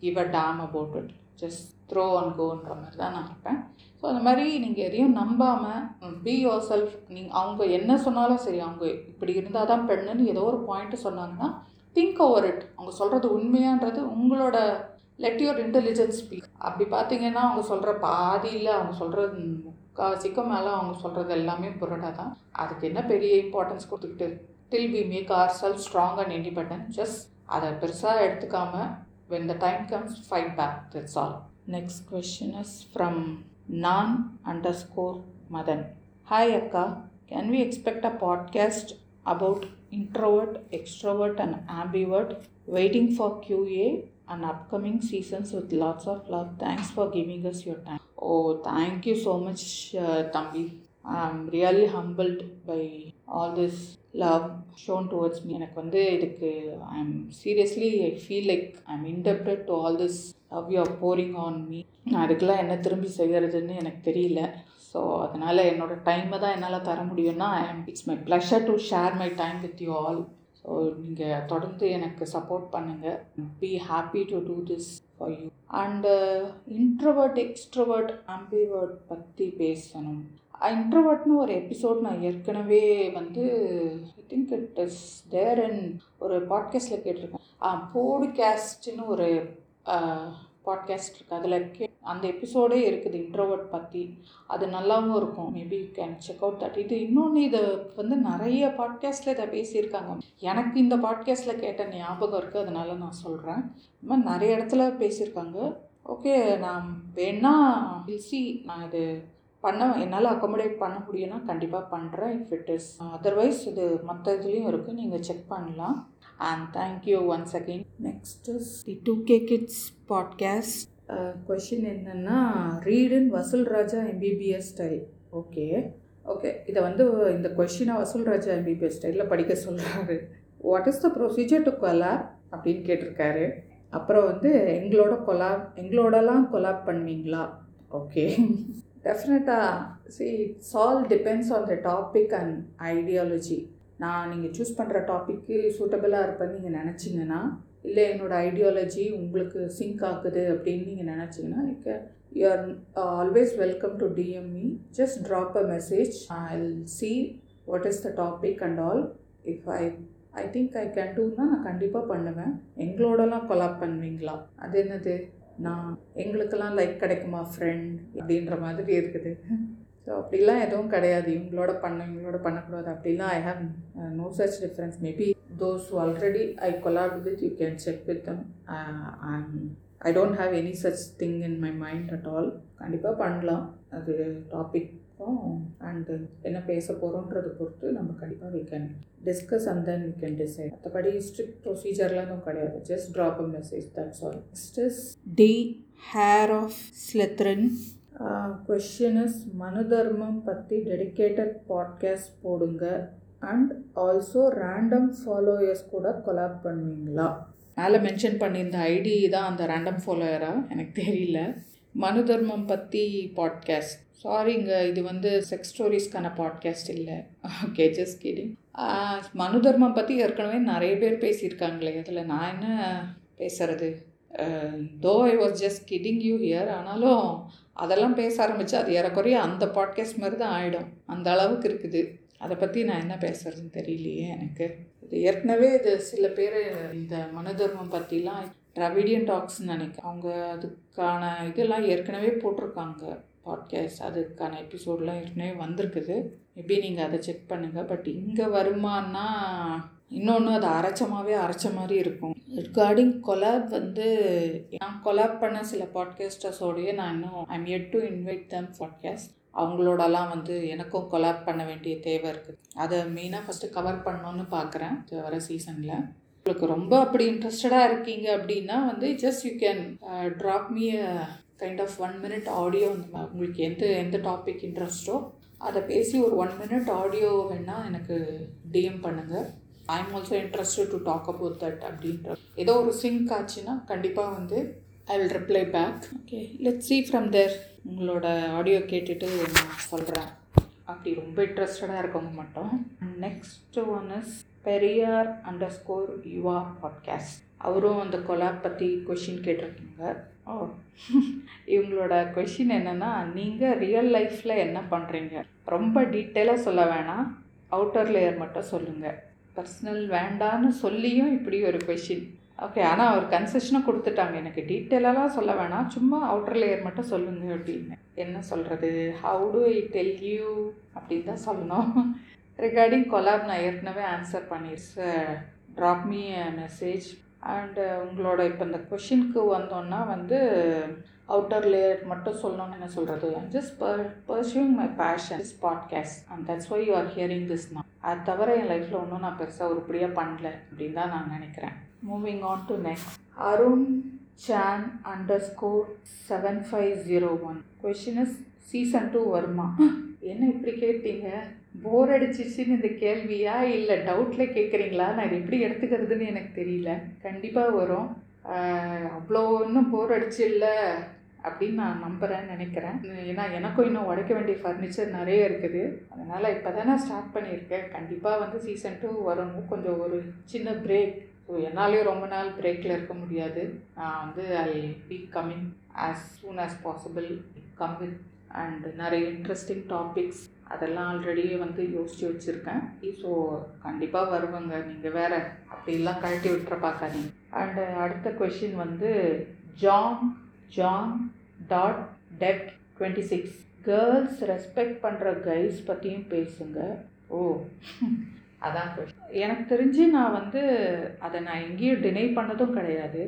give a damn about it just throw and கோன்ற மாதிரி தான் நான் இருப்பேன் ஸோ அந்த மாதிரி நீங்கள் எதையும் நம்பாமல் பி யோர் செல்ஃப் நீங்கள் அவங்க என்ன சொன்னாலும் சரி அவங்க இப்படி இருந்தால் தான் பெண்ணுன்னு ஏதோ ஒரு பாயிண்ட்டு சொன்னாங்கன்னா திங்க் ஓவர் இட் அவங்க சொல்கிறது உண்மையான்றது உங்களோட லெட் யுவர் இன்டெலிஜென்ஸ் ஸ்பீக் அப்படி பார்த்தீங்கன்னா அவங்க சொல்கிற பாதியில் அவங்க சொல்கிறது சிக்க மேலே அவங்க சொல்கிறது எல்லாமே புரோட்டா தான் அதுக்கு என்ன பெரிய இம்பார்ட்டன்ஸ் கொடுத்துக்கிட்டு till be make our self strong and independent just அதை பெருசாக எடுத்துக்காம when the time comes fight back that's all next question is from நான் அண்டர் ஸ்கோர் மதன் ஹாய் அக்கா can we expect a podcast about introvert extrovert and ambivert waiting for QA and upcoming seasons with lots of love thanks for giving us your time oh oh, thank you so much, uh, Tambi. I'm really humbled by all this love shown towards me. எனக்கு வந்து இதுக்கு I am seriously I feel like I am indebted to all this love you are pouring on me நான் அதுக்கெல்லாம் என்ன திரும்பி செய்கிறதுன்னு எனக்கு தெரியல ஸோ அதனால் என்னோடய டைமை தான் என்னால் தர முடியும்னா I am it's my pleasure to share my time with you all நீங்கள் தொடர்ந்து எனக்கு சப்போர்ட் பண்ணுங்கள் be happy to do this for you and introvert extrovert ambivert பற்றி பேசணும் இன்ட்ரவர்ட்னு ஒரு எபிசோட் நான் ஏற்கனவே வந்து I think it is there and ஒரு பாட்காஸ்ட்டில் கேட்டிருக்கேன் போட்காஸ்ட்னு ஒரு பாட்காஸ்ட் இருக்குது அதில் கே அந்த எபிசோடே இருக்குது இன்ட்ரோவர்ட் பற்றி அது நல்லாவும் இருக்கும் maybe you can check out that இது இன்னொன்று இதை வந்து நிறைய பாட்காஸ்டில் இதை பேசியிருக்காங்க எனக்கு இந்த பாட்காஸ்ட்டில் கேட்ட ஞாபகம் இருக்குது அதனால் நான் சொல்கிறேன் இந்த மாதிரி நிறைய இடத்துல பேசியிருக்காங்க ஓகே நான் வேணா பில்சி நான் இது பண்ண என்னால் அக்கமடேட் பண்ண முடியும்னா கண்டிப்பாக பண்ணுறேன் இஃப் இட் இஸ் அதர்வைஸ் இது மற்ற இதுலேயும் இருக்குது நீங்கள் செக் பண்ணலாம் and thank you once again next is the two K kids podcast question என்னென்னா ரீடன் Vasool Raja MBBS style okay okay இதை வந்து இந்த கொஷினை வசூல் ராஜா எம்பிபிஎஸ் ஸ்டைலில் படிக்க சொல்கிறாரு what is the procedure to collab அப்படின்னு கேட்டிருக்காரு அப்புறம் வந்து எங்களோட கொலாப் எங்களோடலாம் கொலாப் பண்ணுவீங்களா ஓகே டெஃபினட்டாக see it's all depends on the topic and ideology நான் நீங்கள் சூஸ் பண்ணுற டாப்பிக்கு சூட்டபிளாக இருப்பேன்னு நீங்கள் நினச்சிங்கன்னா இல்லை என்னோடய ஐடியாலஜி உங்களுக்கு சிங்க் ஆகுது அப்படின்னு நீங்கள் நினச்சிங்கன்னா நீங்கள் you are always welcome to DM me just drop a message I see what is the topic and all if I I think I can டூன்னா நான் கண்டிப்பாக பண்ணுவேன் எங்களோடலாம் கொலாப் பண்ணுவீங்களா அது என்னது நான் எங்களுக்கெல்லாம் லைக் கிடைக்குமா ஃப்ரெண்ட் அப்படின்ற மாதிரி இருக்குது ஸோ அப்படிலாம் எதுவும் கிடையாது இவங்களோட பண்ண இவங்களோட பண்ணக்கூடாது அப்படிலாம் I have no such difference maybe those who already I collabed with, you can check with them. Uh, I'm, I don't have any such thing in my mind at all. கண்டிப்பாக பண்ணலாம் அது டாபிக்கும் அண்டு என்ன பேச போகிறோன்றதை பொறுத்து நம்ம கண்டிப்பாக we can discuss and then we can decide மற்றபடி ஸ்ட்ரிக்ட் ப்ரொசீஜர்லாம் எதுவும் கிடையாது just drop a message that's all next is the heir of Slytherin question is Manu Dharmam பற்றி டெடிக்கேட்டட் பாட்காஸ்ட் போடுங்க அண்ட் ஆல்சோ ரேண்டம் ஃபாலோயர்ஸ் கூட கொலாப் பண்ணுவீங்களா மேலே மென்ஷன் பண்ணியிருந்த ஐடி தான் அந்த ரேண்டம் ஃபாலோயரா எனக்கு தெரியல மனு தர்மம் பற்றி பாட்காஸ்ட் சாரிங்க இது வந்து செக்ஸ் ஸ்டோரிஸ்க்கான பாட்காஸ்ட் இல்லை okay just kidding Manu Dharmam பற்றி ஏற்கனவே நிறைய பேர் பேசியிருக்காங்களே அதில் நான் என்ன பேசுறது though I was just kidding you here ஆனாலும் அதெல்லாம் பேச ஆரம்பித்தா அது ஏறக்குறைய அந்த பாட்காஸ்ட் மாதிரி தான் ஆகிடும் அந்த அளவுக்கு இருக்குது அதை பற்றி நான் என்ன பேசுகிறதுன்னு தெரியலையே எனக்கு இது ஏற்கனவே இது சில பேர் இந்த மனதர்மம் பற்றிலாம் ட்ராவிடியன் டாக்ஸ்ன்னு நினைக்கிறேன் அவங்க அதுக்கான இதெல்லாம் ஏற்கனவே போட்டிருக்காங்க பாட்காஸ்ட் அதுக்கான எபிசோடெலாம் ஏற்கனவே வந்திருக்குது மேபி நீங்கள் அதை செக் பண்ணுங்கள் பட் இங்கே வருமானா இன்னொன்று அது அரைச்சமாகவே அரைச்ச மாதிரி இருக்கும் ரிகார்டிங் கொலாப் வந்து நான் கொலாப் பண்ண சில பாட்காஸ்டர்ஸோடையே நான் இன்னும் I'm yet to invite them podcast அவங்களோடலாம் வந்து எனக்கும் கொலாப் பண்ண வேண்டிய தேவை இருக்குது அதை மெயினாக ஃபஸ்ட்டு கவர் பண்ணணுன்னு பார்க்குறேன் வர சீசனில் உங்களுக்கு ரொம்ப அப்படி இன்ட்ரெஸ்டடாக இருக்கீங்க அப்படின்னா வந்து just you can drop me kind of one minute audio உங்களுக்கு எந்த எந்த டாபிக் இன்ட்ரெஸ்ட்டோ அதை பேசி ஒரு ஒன் மினிட் ஆடியோ வேணால் எனக்கு டிஎம் பண்ணுங்கள் I am also interested to talk about that அப்படின்ற ஏதோ ஒரு சிங்க் ஆச்சுன்னா கண்டிப்பாக வந்து I will reply back okay let see from there உங்களோட ஆடியோ கேட்டுட்டு நான் சொல்கிறேன் அப்படி ரொம்ப இன்ட்ரெஸ்டடாக இருக்கவங்க மட்டும் next one is Periyar underscore Yuva podcast அவரும் அந்த கொலா பற்றி கொஷின் கேட்டிருக்கீங்க ஓ இவங்களோட கொஷின் என்னென்னா நீங்கள் ரியல் லைஃப்பில் என்ன பண்ணுறீங்க ரொம்ப டீட்டெயிலாக சொல்ல வேணாம் அவுட்டர் லேயர் மட்டும் சொல்லுங்கள் பர்சனல் வேண்டான்னு சொல்லியும் இப்படி ஒரு கொஷின் ஓகே ஆனால் அவர் கன்செஷனும் கொடுத்துட்டாங்க எனக்கு டீட்டெயிலெலாம் சொல்ல வேணாம் சும்மா அவுட்டர் லேயர் மட்டும் சொல்லுங்க அப்படின்னு என்ன சொல்கிறது how to I tell you அப்படின்னு தான் சொல்லணும் ரிகார்டிங் கொலாப் நான் ஏற்கனவே ஆன்சர் பண்ணிடுச்சேன் ட்ராப் மீ மெசேஜ் அண்டு உங்களோட இப்போ இந்த கொஷினுக்கு வந்தோன்னா வந்து அவுட்டர் லேயர் மட்டும் சொல்லணும்னு என்ன சொல்கிறது just per pursuing my passion is podcast and that's why you are hearing this நான் அது தவிர என் லைஃப்பில் ஒன்றும் நான் பெருசாக உருப்படியாக பண்ணல அப்படின்னு தான் நான் நினைக்கிறேன் moving on to next Arun san underscore seven five zero one question is season two வருமா என்ன இப்படி கேட்டீங்க போர் அடிச்சிச்சின்னு இந்த கேள்வியா இல்லை டவுட்டில் கேட்குறீங்களா நான் இதை எப்படி எடுத்துக்கிறதுன்னு எனக்கு தெரியல கண்டிப்பாக வரும் அவ்வளோ ஒன்றும் போர் அடிச்சு இல்லை அப்படின்னு நான் நம்புகிறேன் நினைக்கிறேன் ஏன்னா எனக்கும் இன்னும் உடைக்க வேண்டிய ஃபர்னிச்சர் நிறைய இருக்குது அதனால் இப்போ தான் நான் ஸ்டார்ட் பண்ணியிருக்கேன் கண்டிப்பாக வந்து சீசன் டூ வரணும் கொஞ்சம் ஒரு சின்ன பிரேக் ஸோ என்னாலேயும் ரொம்ப நாள் பிரேக்கில் இருக்க முடியாது நான் வந்து I be coming as soon as possible come with and நிறைய இன்ட்ரெஸ்டிங் டாபிக்ஸ் அதெல்லாம் ஆல்ரெடியே வந்து யோசித்து வச்சுருக்கேன் ஸோ கண்டிப்பாக வருவாங்க நீங்கள் வேறு அப்படிலாம் கழட்டி விட்டுற பார்க்காதீங்க அண்டு அடுத்த கொஷின் வந்து ஜாங் ஜாங் dot dead twenty six girls respect பண்ணுற கைஸ் பற்றியும் பேசுங்க ஓ அதான் கொஷின் எனக்கு தெரிஞ்சு நான் வந்து அதை நான் எங்கேயும் டினை பண்ணதும் கிடையாது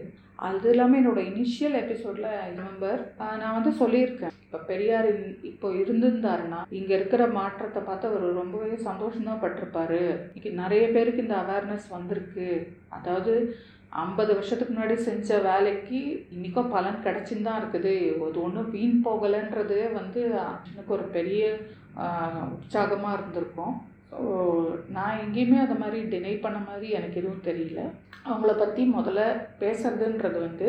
அது இல்லாமல் என்னோடய இனிஷியல் எபிசோடில் ரிமெம்பர் நான் வந்து சொல்லியிருக்கேன் இப்போ பெரியார் இப்போ இருந்திருந்தாருன்னா இங்கே இருக்கிற மாற்றத்தை பார்த்து அவர் ரொம்பவே சந்தோஷம்தான் பட்டிருப்பார் இன்னைக்கு நிறைய பேருக்கு இந்த அவேர்னஸ் வந்திருக்கு அதாவது ஐம்பது வருஷத்துக்கு முன்னாடி செஞ்ச வேலைக்கு இன்றைக்கும் பலன் கிடச்சின்னு தான் இருக்குது அது ஒன்றும் வீண் போகலைன்றதே வந்து எனக்கு ஒரு பெரிய உற்சாகமாக இருந்திருக்கும் ஸோ நான் எங்கேயுமே அதை மாதிரி டினை பண்ண மாதிரி எனக்கு எதுவும் தெரியல அவங்கள பற்றி முதல்ல பேசுறதுன்றது வந்து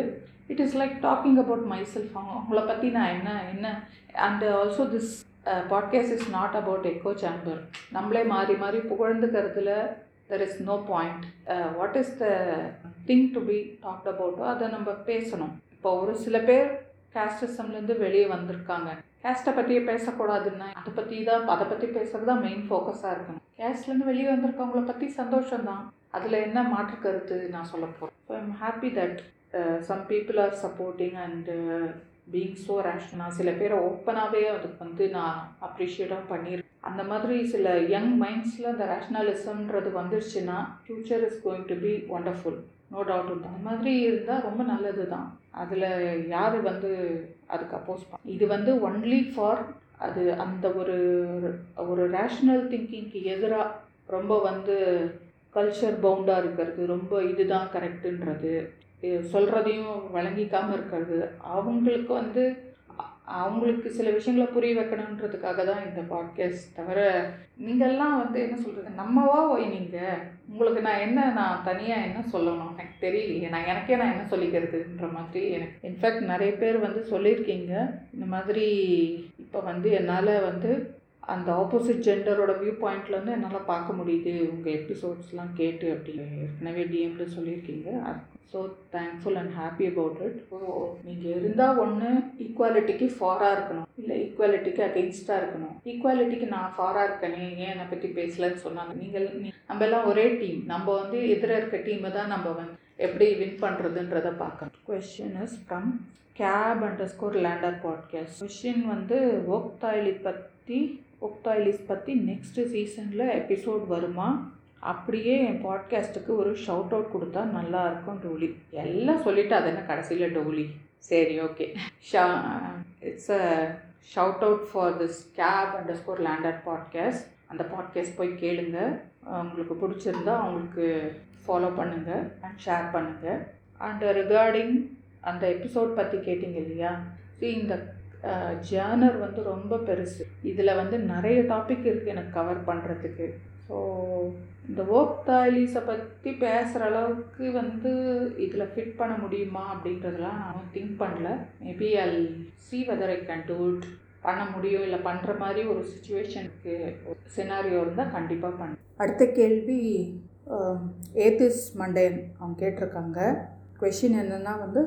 it is like talking about myself அவங்கள பற்றி நான் என்ன என்ன and also this podcast is not about echo chamber நம்மளே மாறி மாறி புகழ்ந்துக்கிறதுல there is no point what is the thing to be talked அபவுட்டோ அதை நம்ம பேசணும் இப்போ ஒரு சில பேர் காஸ்டிசம்லேருந்து வெளியே வந்திருக்காங்க கேஸ்ட்டை பற்றியே பேசக்கூடாதுன்னா அதை பற்றி தான் அதை பற்றி பேசுகிறது தான் மெயின் ஃபோக்கஸாக இருக்கணும் கேஸ்ட்லேருந்து வெளியே வந்திருக்கவங்கள பற்றி சந்தோஷம்தான் அதில் என்ன மாற்று கருத்து நான் சொல்ல போகிறேன் so I'm happy that some people are supporting and being so ரேஷனாக சில பேரை ஓப்பனாகவே அதுக்கு வந்து நான் அப்ரிஷியேட்டாக பண்ணியிருக்கேன் அந்த மாதிரி சில யங் மைண்ட்ஸில் அந்த ரேஷ்னலிசம்ன்றது வந்துருச்சுன்னா future is going to be wonderful no doubt அந்த மாதிரி இருந்தால் ரொம்ப நல்லது தான் அதில் யார் வந்து அதுக்கு அப்போஸ் இது வந்து ஒன்லி ஃபார் அது அந்த ஒரு ஒரு ரேஷ்னல் திங்கிங்க்கு எதிராக ரொம்ப வந்து கல்ச்சர் பவுண்டாக இருக்கிறது ரொம்ப இதுதான் கரெக்டுன்றது சொல்கிறதையும் வழங்கிக்காமல் இருக்கிறது அவங்களுக்கு வந்து அவங்களுக்கு சில விஷயங்களை புரிய வைக்கணுன்றதுக்காக தான் இந்த பாட்காஸ்ட் தவிர நீங்கள்லாம் வந்து என்ன சொல்கிறது நம்மவா ஓய் நீங்கள் உங்களுக்கு நான் என்ன நான் தனியாக என்ன சொல்லணும் எனக்கு தெரியலையே நான் எனக்கே நான் என்ன சொல்லிக்கிறதுன்ற மாதிரி எனக்கு இன்ஃபேக்ட் நிறைய பேர் வந்து சொல்லியிருக்கீங்க இந்த மாதிரி இப்போ வந்து என்னால் வந்து அந்த ஆப்போசிட் ஜெண்டரோட வியூ பாயிண்ட்லேருந்து என்னால் பார்க்க முடியுது உங்கள் எபிசோட்ஸ்லாம் கேட்டு அப்படி ஏற்கனவே டிஎம்ல சொல்லியிருக்கீங்க so thankful and happy about it so நீங்கள் இருந்தால் ஒன்று ஈக்குவாலிட்டிக்கு ஃபாராக இருக்கணும் இல்லை ஈக்குவாலிட்டிக்கு அகெயின்ஸ்டாக இருக்கணும் ஈக்குவாலிட்டிக்கு நான் ஃபாராக இருக்கேனே ஏன் என்னை பற்றி பேசலன்னு சொன்னாங்க நீங்கள் நம்ம எல்லாம் ஒரே டீம் நம்ம வந்து எதிர இருக்க டீமை தான் நம்ம வந்து எப்படி வின் பண்ணுறதுன்றதை பார்க்கணும் question is from cap underscore lander podcast question வந்து ஒக்தாயிலி பற்றி ஒக்தாயிலிஸ் பற்றி நெக்ஸ்ட் சீசனில் எபிசோட் வருமா அப்படியே என் பாட்காஸ்ட்டுக்கு ஒரு ஷவுட் அவுட் கொடுத்தா நல்லாயிருக்கும் டோலி எல்லாம் சொல்லிவிட்டு அது என்ன கடைசியில் டோலி சரி okay Shah it's a shout out for this cap underscore lander podcast அந்த பாட்காஸ்ட் போய் கேளுங்க உங்களுக்கு பிடிச்சிருந்தா அவங்களுக்கு ஃபாலோ பண்ணுங்கள் அண்ட் ஷேர் பண்ணுங்கள் அண்ட் ரிகார்டிங் அந்த எபிசோட் பற்றி கேட்டிங்க இல்லையா ஸோ இந்த ஜேர்னர் வந்து ரொம்ப பெருசு இதில் வந்து நிறைய டாபிக் இருக்குது எனக்கு கவர் பண்ணுறதுக்கு ஸோ இந்த ஓக்தா எலிஸை பற்றி பேசுகிற அளவுக்கு வந்து இதில் ஃபிட் பண்ண முடியுமா அப்படின்றதெல்லாம் நான் திங்க் பண்ணல maybe I'll see whether I can do it பண்ண முடியும் இல்லை பண்ணுற மாதிரி ஒரு சுச்சுவேஷனுக்கு சினாரியோ இருந்தால் கண்டிப்பாக பண்ண அடுத்த கேள்வி ஏதிஸ் மண்டேன் அவங்க கேட்டிருக்காங்க கொஷின் என்னென்னா வந்து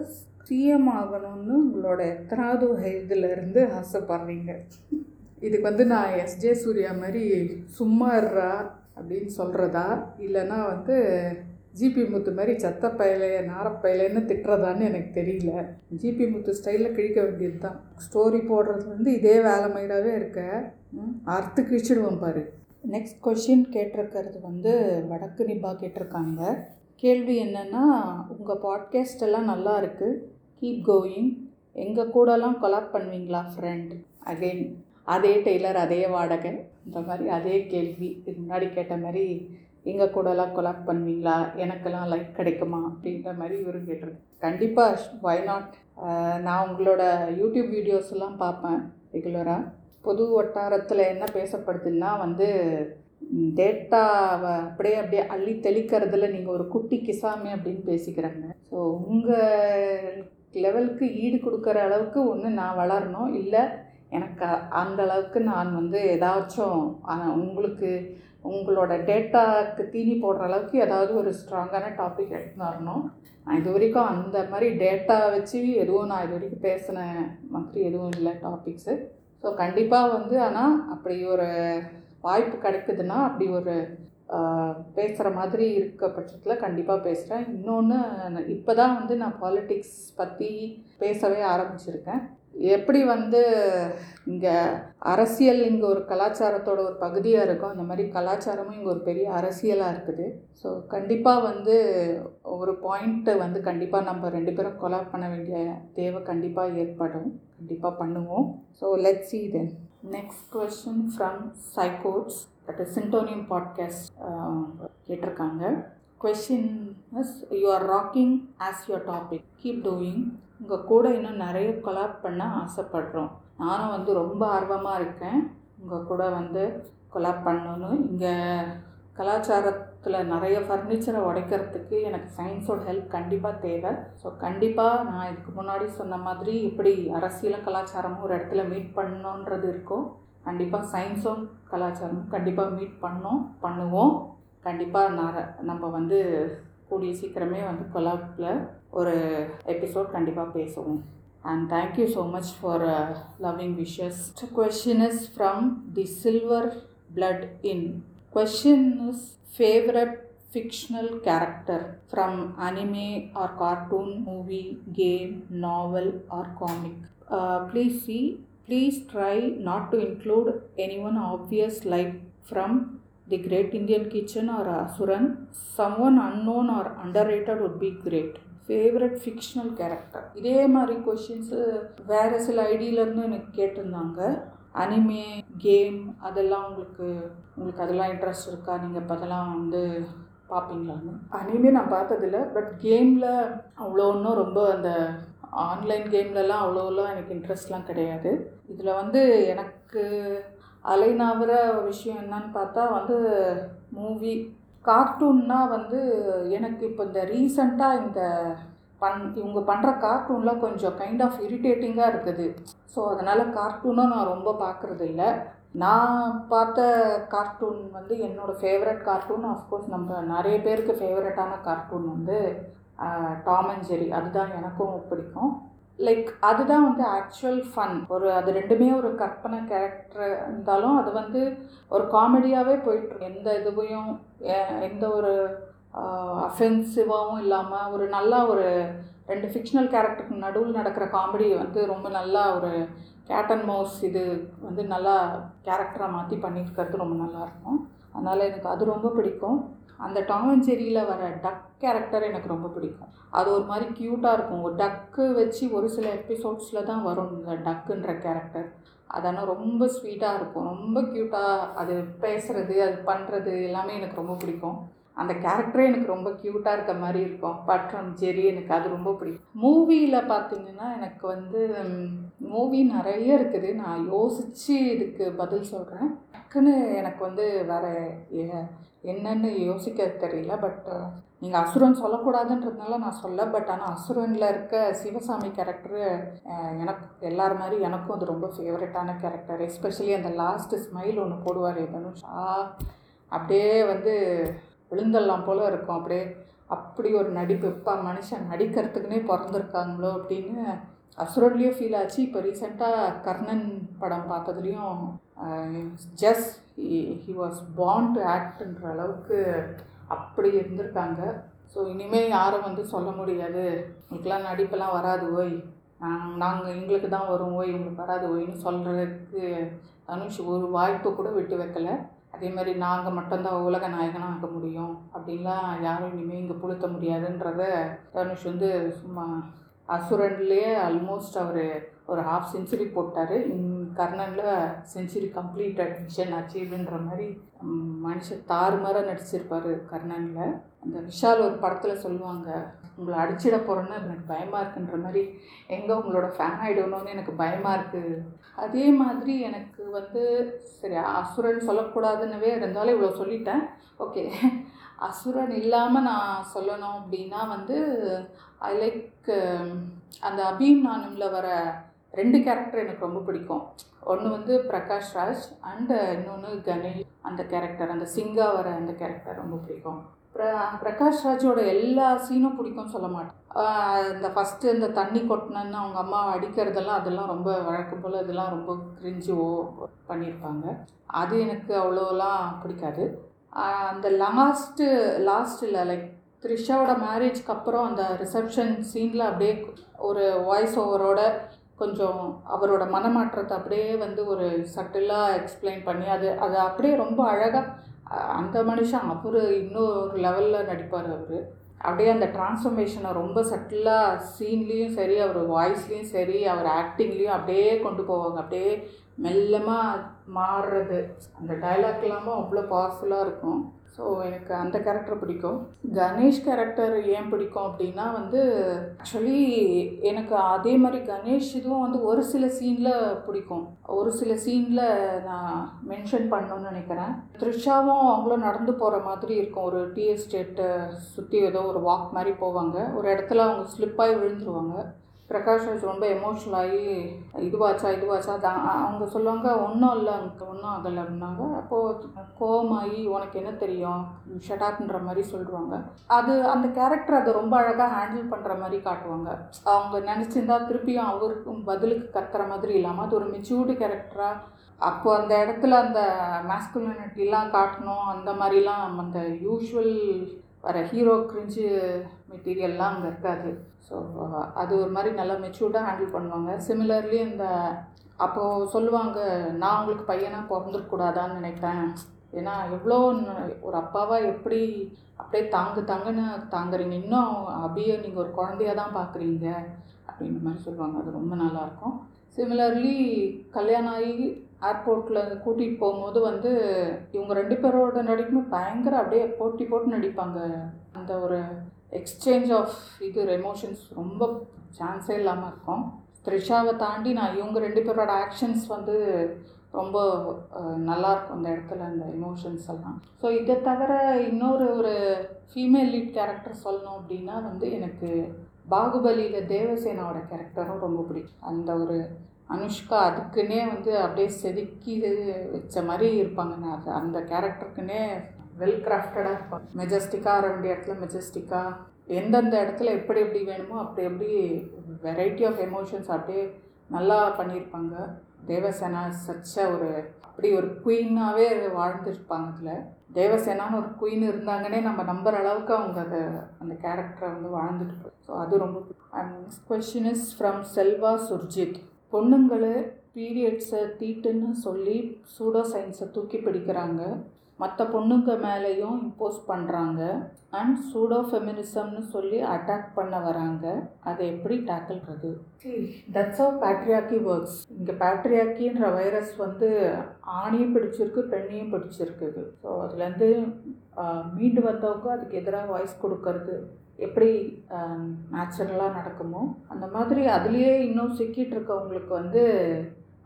சிஎம் ஆகணும்னு உங்களோட எத்தனாவது வயதுலேருந்து ஆசைப்படுறீங்க இதுக்கு வந்து நான் எஸ்ஜே சூர்யா மாதிரி சும்மா அப்படின்னு சொல்கிறதா இல்லைன்னா வந்து ஜிபி முத்து மாதிரி சத்த பயலைய நாரப்பயலைன்னு திட்டுறதான்னு எனக்கு தெரியல ஜிபி முத்து ஸ்டைலில் கிழிக்க வேண்டியது தான் ஸ்டோரி போடுறது வந்து இதே வேலை மயிராகவே இருக்க அறுத்து கிழிச்சிடுவோம் பாரு நெக்ஸ்ட் கொஷின் கேட்டிருக்கிறது வந்து வடக்கு நிபா கேட்டிருக்காங்க கேள்வி என்னென்னா உங்கள் பாட்காஸ்ட் எல்லாம் நல்லா இருக்குது கீப் கோயிங் எங்கள் கூடலாம் கொலாப் பண்ணுவீங்களா ஃப்ரெண்ட் அகெயின் அதே டெய்லர் அதே வாடகை இந்த மாதிரி அதே கேள்வி இது முன்னாடி கேட்ட மாதிரி எங்கள் கூடலாம் கொலாப் பண்ணுவீங்களா எனக்கெல்லாம் லைக் கிடைக்குமா அப்படின்ற மாதிரி இவரும் கேட்டிருக்கு கண்டிப்பாக வை நாட் நான் உங்களோட யூடியூப் வீடியோஸ்லாம் பார்ப்பேன் ரெகுலராக பொது வட்டாரத்தில் என்ன பேசப்படுதுன்னா வந்து டேட்டாவை அப்படியே அப்படியே அள்ளி தெளிக்கிறதுல நீங்கள் ஒரு குட்டி கிசாமி அப்படின்னு பேசிக்கிறாங்க ஸோ உங்கள் லெவலுக்கு ஈடு கொடுக்குற அளவுக்கு ஒன்று நான் வளரணும் இல்லை எனக்கு அந்த அளவுக்கு நான் வந்து ஏதாச்சும் உங்களுக்கு உங்களோட டேட்டாவுக்கு தீனி போடுற அளவுக்கு ஏதாவது ஒரு ஸ்ட்ராங்கான டாபிக் எடுத்துன்னு வரணும் நான் இது வரைக்கும் அந்த மாதிரி டேட்டா வச்சு எதுவும் நான் இது வரைக்கும் பேசின மாதிரி எதுவும் இல்லை டாபிக்ஸு ஸோ கண்டிப்பாக வந்து ஆனால் அப்படி ஒரு வாய்ப்பு கிடைக்குதுன்னா அப்படி ஒரு பேசுகிற மாதிரி இருக்க பட்சத்தில் கண்டிப்பாக பேசுகிறேன் இன்னொன்று இப்போ தான் வந்து நான் பாலிட்டிக்ஸ் பற்றி பேசவே ஆரம்பிச்சிருக்கேன் எப்படி வந்து இங்கே அரசியல் இங்கே ஒரு கலாச்சாரத்தோட ஒரு பகுதியாக இருக்கும் அந்த மாதிரி கலாச்சாரமும் இங்கே ஒரு பெரிய அரசியலாக இருக்குது ஸோ கண்டிப்பாக வந்து ஒரு பாயிண்ட்டை வந்து கண்டிப்பாக நம்ம ரெண்டு பேரும் கொலாப் பண்ண வேண்டிய தேவை கண்டிப்பாக ஏற்படும் கண்டிப்பாக பண்ணுவோம் so let see then next question from சைகோட்ஸ் at சிண்டோனியம் பாட்காஸ்ட் கேட்டிருக்காங்க question is you are rocking as your topic keep doing உங்கள் கூட இன்னும் நிறைய கொலாப் பண்ண ஆசைப்படுறோம் நானும் வந்து ரொம்ப ஆர்வமாக இருக்கேன் உங்கள் கூட வந்து கொலாப் பண்ணணும் இங்கே கலாச்சாரத்தில் நிறைய ஃபர்னிச்சரை உடைக்கிறதுக்கு எனக்கு சயின்ஸோட ஹெல்ப் கண்டிப்பாக தேவை ஸோ கண்டிப்பாக நான் இதுக்கு முன்னாடி சொன்ன மாதிரி இப்படி அரசியலும் கலாச்சாரமும் ஒரு இடத்துல மீட் பண்ணணுன்றது இருக்கும் கண்டிப்பாக சயின்ஸும் கலாச்சாரமும் கண்டிப்பாக மீட் பண்ணோம் பண்ணுவோம் கண்டிப்பாக நான் நம்ம வந்து கூடிய சீக்கிரமே வந்து கொலாப்பில் ஒரு எபிசோட் கண்டிப்பாக பேசுவோம் and thank you so much for loving wishes question is from the silver blood in question is favourite fictional character from anime or cartoon movie game novel or comic please see please try not to include any one obvious like from the great The Great Indian Kitchen or Asuran. Someone or under underrated would be great favourite fictional character இதே மாதிரி கொஷின்ஸு வேறு சில ஐடியிலேருந்து எனக்கு கேட்டிருந்தாங்க அனிமே கேம் அதெல்லாம் உங்களுக்கு உங்களுக்கு அதெல்லாம் இன்ட்ரெஸ்ட் இருக்கா நீங்கள் இப்போ அதெல்லாம் வந்து பார்ப்பீங்களான்னு அனிமே நான் பார்த்ததில்ல பட் கேமில் அவ்வளோ ஒன்றும் ரொம்ப அந்த ஆன்லைன் கேம்லலாம் அவ்வளோலாம் எனக்கு இன்ட்ரெஸ்ட்லாம் கிடையாது இதில் வந்து எனக்கு அலைநாவிற விஷயம் என்னன்னு பார்த்தா வந்து மூவி கார்ட்டூன்னால் வந்து எனக்கு இப்போ இந்த ரீசண்டாக இந்த பண் இவங்க பண்ணுற கார்ட்டூன்லாம் கொஞ்சம் கைண்ட் ஆஃப் இரிட்டேட்டிங்காக இருக்குது ஸோ அதனால் கார்ட்டூனும் நான் ரொம்ப பார்க்குறது இல்லை நான் பார்த்த கார்ட்டூன் வந்து என்னோடய ஃபேவரட் கார்ட்டூன் ஆஃப்கோர்ஸ் நம்ம நிறைய பேருக்கு ஃபேவரட்டான கார்ட்டூன் வந்து டாம் அண்ட் ஜெரி அதுதான் எனக்கும் பிடிக்கும் லைக் அதுதான் வந்து ஆக்சுவல் ஃபன் ஒரு அது ரெண்டுமே ஒரு கற்பனை கேரக்டர் இருந்தாலும் அது வந்து ஒரு காமெடியாகவே போயிட்டுருக்கும் எந்த இதுவையும் எந்த ஒரு அஃபென்சிவாகவும் இல்லாமல் ஒரு நல்லா ஒரு ரெண்டு ஃபிக்ஷனல் கேரக்டருக்கு நடுவில் நடக்கிற காமெடி வந்து ரொம்ப நல்லா ஒரு கேட் அண்ட் மவுஸ் இது வந்து நல்லா கேரக்டராக மாற்றி பண்ணியிருக்கிறது ரொம்ப நல்லாயிருக்கும் அதனால் எனக்கு அது ரொம்ப பிடிக்கும் அந்த செரியில் வர டக் கேரக்டர் எனக்கு ரொம்ப பிடிக்கும் அது ஒரு மாதிரி க்யூட்டாக இருக்கும் ஒரு டக்கு வச்சு ஒரு சில எபிசோட்ஸில் தான் வரும் இந்த டக்குன்ற கேரக்டர் அதனால் ரொம்ப ஸ்வீட்டாக இருக்கும் ரொம்ப க்யூட்டாக அது பேசுகிறது அது பண்ணுறது எல்லாமே எனக்கு ரொம்ப பிடிக்கும் அந்த கேரக்டரே எனக்கு ரொம்ப க்யூட்டாக இருக்க மாதிரி இருக்கும் பட்ரம் ஜெரி எனக்கு அது ரொம்ப பிடிக்கும் மூவியில் பார்த்திங்கன்னா எனக்கு வந்து மூவி நிறைய இருக்குது நான் யோசித்து இதுக்கு பதில் சொல்கிறேன் டக்குன்னு எனக்கு வந்து வேறு என்னென்னு யோசிக்க தெரியல பட் நீங்கள் அசுரன் சொல்லக்கூடாதுன்றதுனால நான் சொல்ல பட் ஆனால் அசுரனில் இருக்க சிவசாமி கேரக்டரு எனக்கு எல்லார் மாதிரி எனக்கும் அது ரொம்ப ஃபேவரட்டான கேரக்டர் எஸ்பெஷலி அந்த லாஸ்ட்டு ஸ்மைல் ஒன்று போடுவார் எதனும் அப்படியே வந்து விழுந்தெல்லாம் போல் இருக்கும் அப்படியே அப்படி ஒரு நடிப்பு இப்போ மனுஷன் நடிக்கிறதுக்குனே பிறந்துருக்காங்களோ அப்படின்னு அசுரன்லேயும் ஃபீல் ஆச்சு இப்போ ரீசெண்டாக கர்ணன் படம் பார்த்ததுலேயும் just he was bound to ஆக்டுன்ற அளவுக்கு அப்படி இருந்திருக்காங்க ஸோ இனிமேல் யாரும் வந்து சொல்ல முடியாது உங்களுக்குலாம் நடிப்பெல்லாம் வராது ஓய் நாங்கள் எங்களுக்கு தான் வரும் ஓய் உங்களுக்கு வராது ஓய்னு சொல்கிறதுக்கு தனுஷ் ஒரு வாய்ப்பு கூட விட்டு வைக்கலை அதேமாதிரி நாங்கள் மட்டும்தான் உலக நாயகனாக ஆக முடியும் அப்படின்லாம் யாரும் இனிமேல் இங்கே புழுத்த முடியாதுன்றத தனுஷ் வந்து சும்மா அசுரன்லேயே ஆல்மோஸ்ட் அவர் ஒரு ஹாஃப் செஞ்சுரி போட்டார் கர்ணனில் செஞ்சுரி கம்ப்ளீட் அட்மிஷன் அச்சீவ்ன்ற மாதிரி மனுஷன் தாறுமாறாக நடிச்சிருப்பார் கர்ணனில் அந்த விஷால் ஒரு படத்தில் சொல்லுவாங்க உங்களை அடிச்சிட போகிறோன்னு எனக்கு பயமாக இருக்குன்ற மாதிரி எங்கே உங்களோட ஃபேன் ஆகிடணும்னு எனக்கு பயமாக இருக்குது அதே மாதிரி எனக்கு வந்து சரி அசுரன் சொல்லக்கூடாதுன்னுவே இருந்தாலும் இவ்வளோ சொல்லிட்டேன் ஓகே அசுரன் இல்லாமல் நான் சொல்லணும் அப்படின்னா வந்து ஐ லைக் அந்த அபீம் நானுமில் வர ரெண்டு கேரக்டர் எனக்கு ரொம்ப பிடிக்கும் ஒன்று வந்து பிரகாஷ் ராஜ் அண்டு இன்னொன்று கணேஷ் அந்த கேரக்டர் அந்த சிங்கா வர அந்த கேரக்டர் ரொம்ப பிடிக்கும் பிரகாஷ் ராஜோட எல்லா சீனும் பிடிக்கும் சொல்ல மாட்டேன் இந்த ஃபஸ்ட்டு இந்த தண்ணி கொட்டினன்னு அவங்க அம்மா அடிக்கிறதெல்லாம் அதெல்லாம் ரொம்ப வழக்கம் போல் இதெல்லாம் ரொம்ப ஓ பண்ணியிருப்பாங்க அது எனக்கு அவ்வளோலாம் பிடிக்காது அந்த லாஸ்ட்டு லாஸ்ட்டில் லைக் த்ரிஷாவோட மேரேஜ்க்கு அப்புறம் அந்த ரிசப்ஷன் சீனில் அப்படியே ஒரு வாய்ஸ் ஓவரோட கொஞ்சம் அவரோட மனமாற்றத்தை அப்படியே வந்து ஒரு சட்டிலாக எக்ஸ்பிளைன் பண்ணி அது அது அப்படியே ரொம்ப அழகாக அந்த மனுஷன் அவர் இன்னொரு லெவலில் நடிப்பார் அவர் அப்படியே அந்த டிரான்ஸ்ஃபர்மேஷனை ரொம்ப சட்டிலாக சீன்லேயும் சரி அவர் வாய்ஸ்லேயும் சரி அவர் ஆக்டிங்லேயும் அப்படியே கொண்டு போவாங்க அப்படியே மெல்லமாக மாறுறது அந்த டைலாக் இல்லாமல் அவ்வளோ பவர்ஃபுல்லாக இருக்கும் ஸோ எனக்கு அந்த கேரக்டர் பிடிக்கும் கணேஷ் கேரக்டர் ஏன் பிடிக்கும் அப்படின்னா வந்து ஆக்சுவலி எனக்கு அதே மாதிரி கணேஷ் இதுவும் வந்து ஒரு சில சீனில் பிடிக்கும் ஒரு சில சீனில் நான் மென்ஷன் பண்ணணும்னு நினைக்கிறேன் த்ரிஷாவும் அவங்களும் நடந்து போகிற மாதிரி இருக்கும் ஒரு டிஎஸ்டேட்டை எஸ்டேட்டை சுற்றி ஏதோ ஒரு வாக் மாதிரி போவாங்க ஒரு இடத்துல அவங்க ஸ்லிப்பாகி விழுந்துருவாங்க பிரகாஷ் ரொம்ப எமோஷ்னல் ஆகி இதுவாச்சா இதுவாச்சா தான் அவங்க சொல்லுவாங்க ஒன்றும் இல்லை அங்கே ஒன்றும் ஆகலை அப்படின்னாங்க அப்போது கோவமாகி உனக்கு என்ன தெரியும் ஷட்டாப்ன்ற மாதிரி சொல்லுவாங்க அது அந்த கேரக்டர் அதை ரொம்ப அழகாக ஹேண்டில் பண்ணுற மாதிரி காட்டுவாங்க அவங்க நினச்சிருந்தா திருப்பியும் அவருக்கும் பதிலுக்கு கத்துற மாதிரி இல்லாமல் அது ஒரு மெச்சூர்டு கேரக்டராக அப்போது அந்த இடத்துல அந்த மேஸ்குலினிட்டிலாம் காட்டணும் அந்த மாதிரிலாம் அந்த யூஷுவல் வர ஹீரோ கிரிஞ்சு மெட்டீரியல்லாம் அங்கே இருக்காது ஸோ அது ஒரு மாதிரி நல்லா மெச்சூர்டாக ஹேண்டில் பண்ணுவாங்க சிமிலர்லி இந்த அப்போது சொல்லுவாங்க நான் உங்களுக்கு பையனாக பிறந்துருக்கூடாதான்னு நினைக்கிறேன் ஏன்னா எவ்வளோ ஒரு அப்பாவாக எப்படி அப்படியே தாங்கு தாங்கன்னு தாங்குறீங்க இன்னும் அப்படியே நீங்கள் ஒரு குழந்தையாக தான் பார்க்குறீங்க அப்படின்ற மாதிரி சொல்லுவாங்க அது ரொம்ப நல்லாயிருக்கும் சிமிலர்லி கல்யாணம் ஆகி ஏர்போர்ட்டில் கூட்டிகிட்டு போகும்போது வந்து இவங்க ரெண்டு பேரோட நடிக்கணும் பயங்கர அப்படியே போட்டி போட்டு நடிப்பாங்க அந்த ஒரு எக்ஸ்சேஞ்ச் ஆஃப் இது எமோஷன்ஸ் ரொம்ப சான்ஸே இல்லாமல் இருக்கும் த்ரிஷாவை தாண்டி நான் இவங்க ரெண்டு பேரோட ஆக்ஷன்ஸ் வந்து ரொம்ப நல்லாயிருக்கும் அந்த இடத்துல அந்த எமோஷன்ஸ் எல்லாம் ஸோ இதை தவிர இன்னொரு ஒரு ஃபீமேல் லீட் கேரக்டர் சொல்லணும் அப்படின்னா வந்து எனக்கு பாகுபலியில் தேவசேனாவோட கேரக்டரும் ரொம்ப பிடிக்கும் அந்த ஒரு அனுஷ்கா அதுக்குன்னே வந்து அப்படியே செதுக்கி வச்ச மாதிரி இருப்பாங்க நான் அந்த கேரக்டருக்குன்னே வெல் கிராஃப்டடாக இருப்பாங்க மெஜஸ்டிக்காக வர வேண்டிய இடத்துல மெஜஸ்டிக்காக எந்தெந்த இடத்துல எப்படி எப்படி வேணுமோ அப்படி எப்படி வெரைட்டி ஆஃப் எமோஷன்ஸ் அப்படியே நல்லா பண்ணியிருப்பாங்க தேவசேனா சச்ச ஒரு அப்படி ஒரு குயின்னாகவே வாழ்ந்துருப்பாங்க அதில் தேவசேனான்னு ஒரு குயின் இருந்தாங்கன்னே நம்ம நம்புற அளவுக்கு அவங்க அதை அந்த கேரக்டரை வந்து வாழ்ந்துட்டு ஸோ அது ரொம்ப and next question is from Selva Surjith பொண்ணுங்களை பீரியட்ஸை தீட்டுன்னு சொல்லி சூடோ சயின்ஸை தூக்கி பிடிக்கிறாங்க மற்ற பொண்ணுங்க மேலேயும் இம்போஸ் பண்ணுறாங்க அண்ட் சூடோ ஃபெமினிசம்னு சொல்லி அட்டாக் பண்ண வராங்க அதை எப்படி tackle that's of patriarchy works இங்கே பேட்ரியாக்கின்ற வைரஸ் வந்து ஆணையும் பிடிச்சிருக்கு பெண்ணையும் பிடிச்சிருக்குது ஸோ அதுலேருந்து மீண்டு வந்தவங்க அதுக்கு எதிராக வாய்ஸ் கொடுக்கறது எப்படி நேச்சுரலாக நடக்குமோ அந்த மாதிரி அதுலேயே இன்னும் சிக்கிட்டு இருக்கவங்களுக்கு வந்து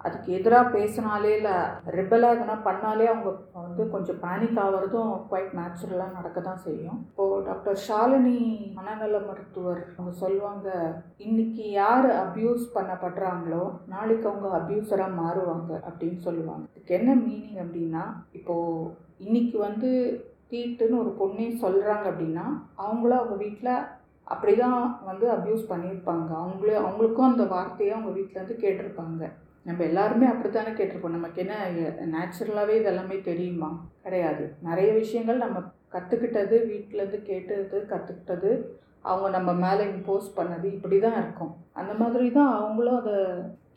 அதுக்கு எதிராக பேசினாலே இல்லை ரிபலாக பண்ணாலே அவங்க வந்து கொஞ்சம் பேனிக் ஆகிறதும் குவைட் நேச்சுரலாக நடக்க தான் செய்யும் இப்போது டாக்டர் ஷாலினி மனநல மருத்துவர் அவங்க சொல்லுவாங்க இன்னைக்கு யார் அப்யூஸ் பண்ணப்படுறாங்களோ நாளைக்கு அவங்க அப்யூஸராக மாறுவாங்க அப்படின்னு சொல்லுவாங்க இதுக்கு என்ன மீனிங் அப்படின்னா இப்போது இன்னைக்கு வந்து கீட்டுன்னு ஒரு பொண்ணே சொல்கிறாங்க அப்படின்னா அவங்களும் அவங்க வீட்டில் அப்படி தான் வந்து அப்யூஸ் பண்ணியிருப்பாங்க அவங்களே அவங்களுக்கும் அந்த வார்த்தையை அவங்க வீட்டிலேருந்து கேட்டிருப்பாங்க நம்ம எல்லாருமே அப்படி தானே கேட்டிருப்போம் நமக்கு என்ன நேச்சுரலாகவே இதெல்லாமே தெரியுமா கிடையாது நிறைய விஷயங்கள் நம்ம கற்றுக்கிட்டது வீட்டிலேருந்து கேட்டது கற்றுக்கிட்டது அவங்க நம்ம மேலே இம்போஸ் பண்ணது இப்படி தான் இருக்கும் அந்த மாதிரி தான் அவங்களும் அதை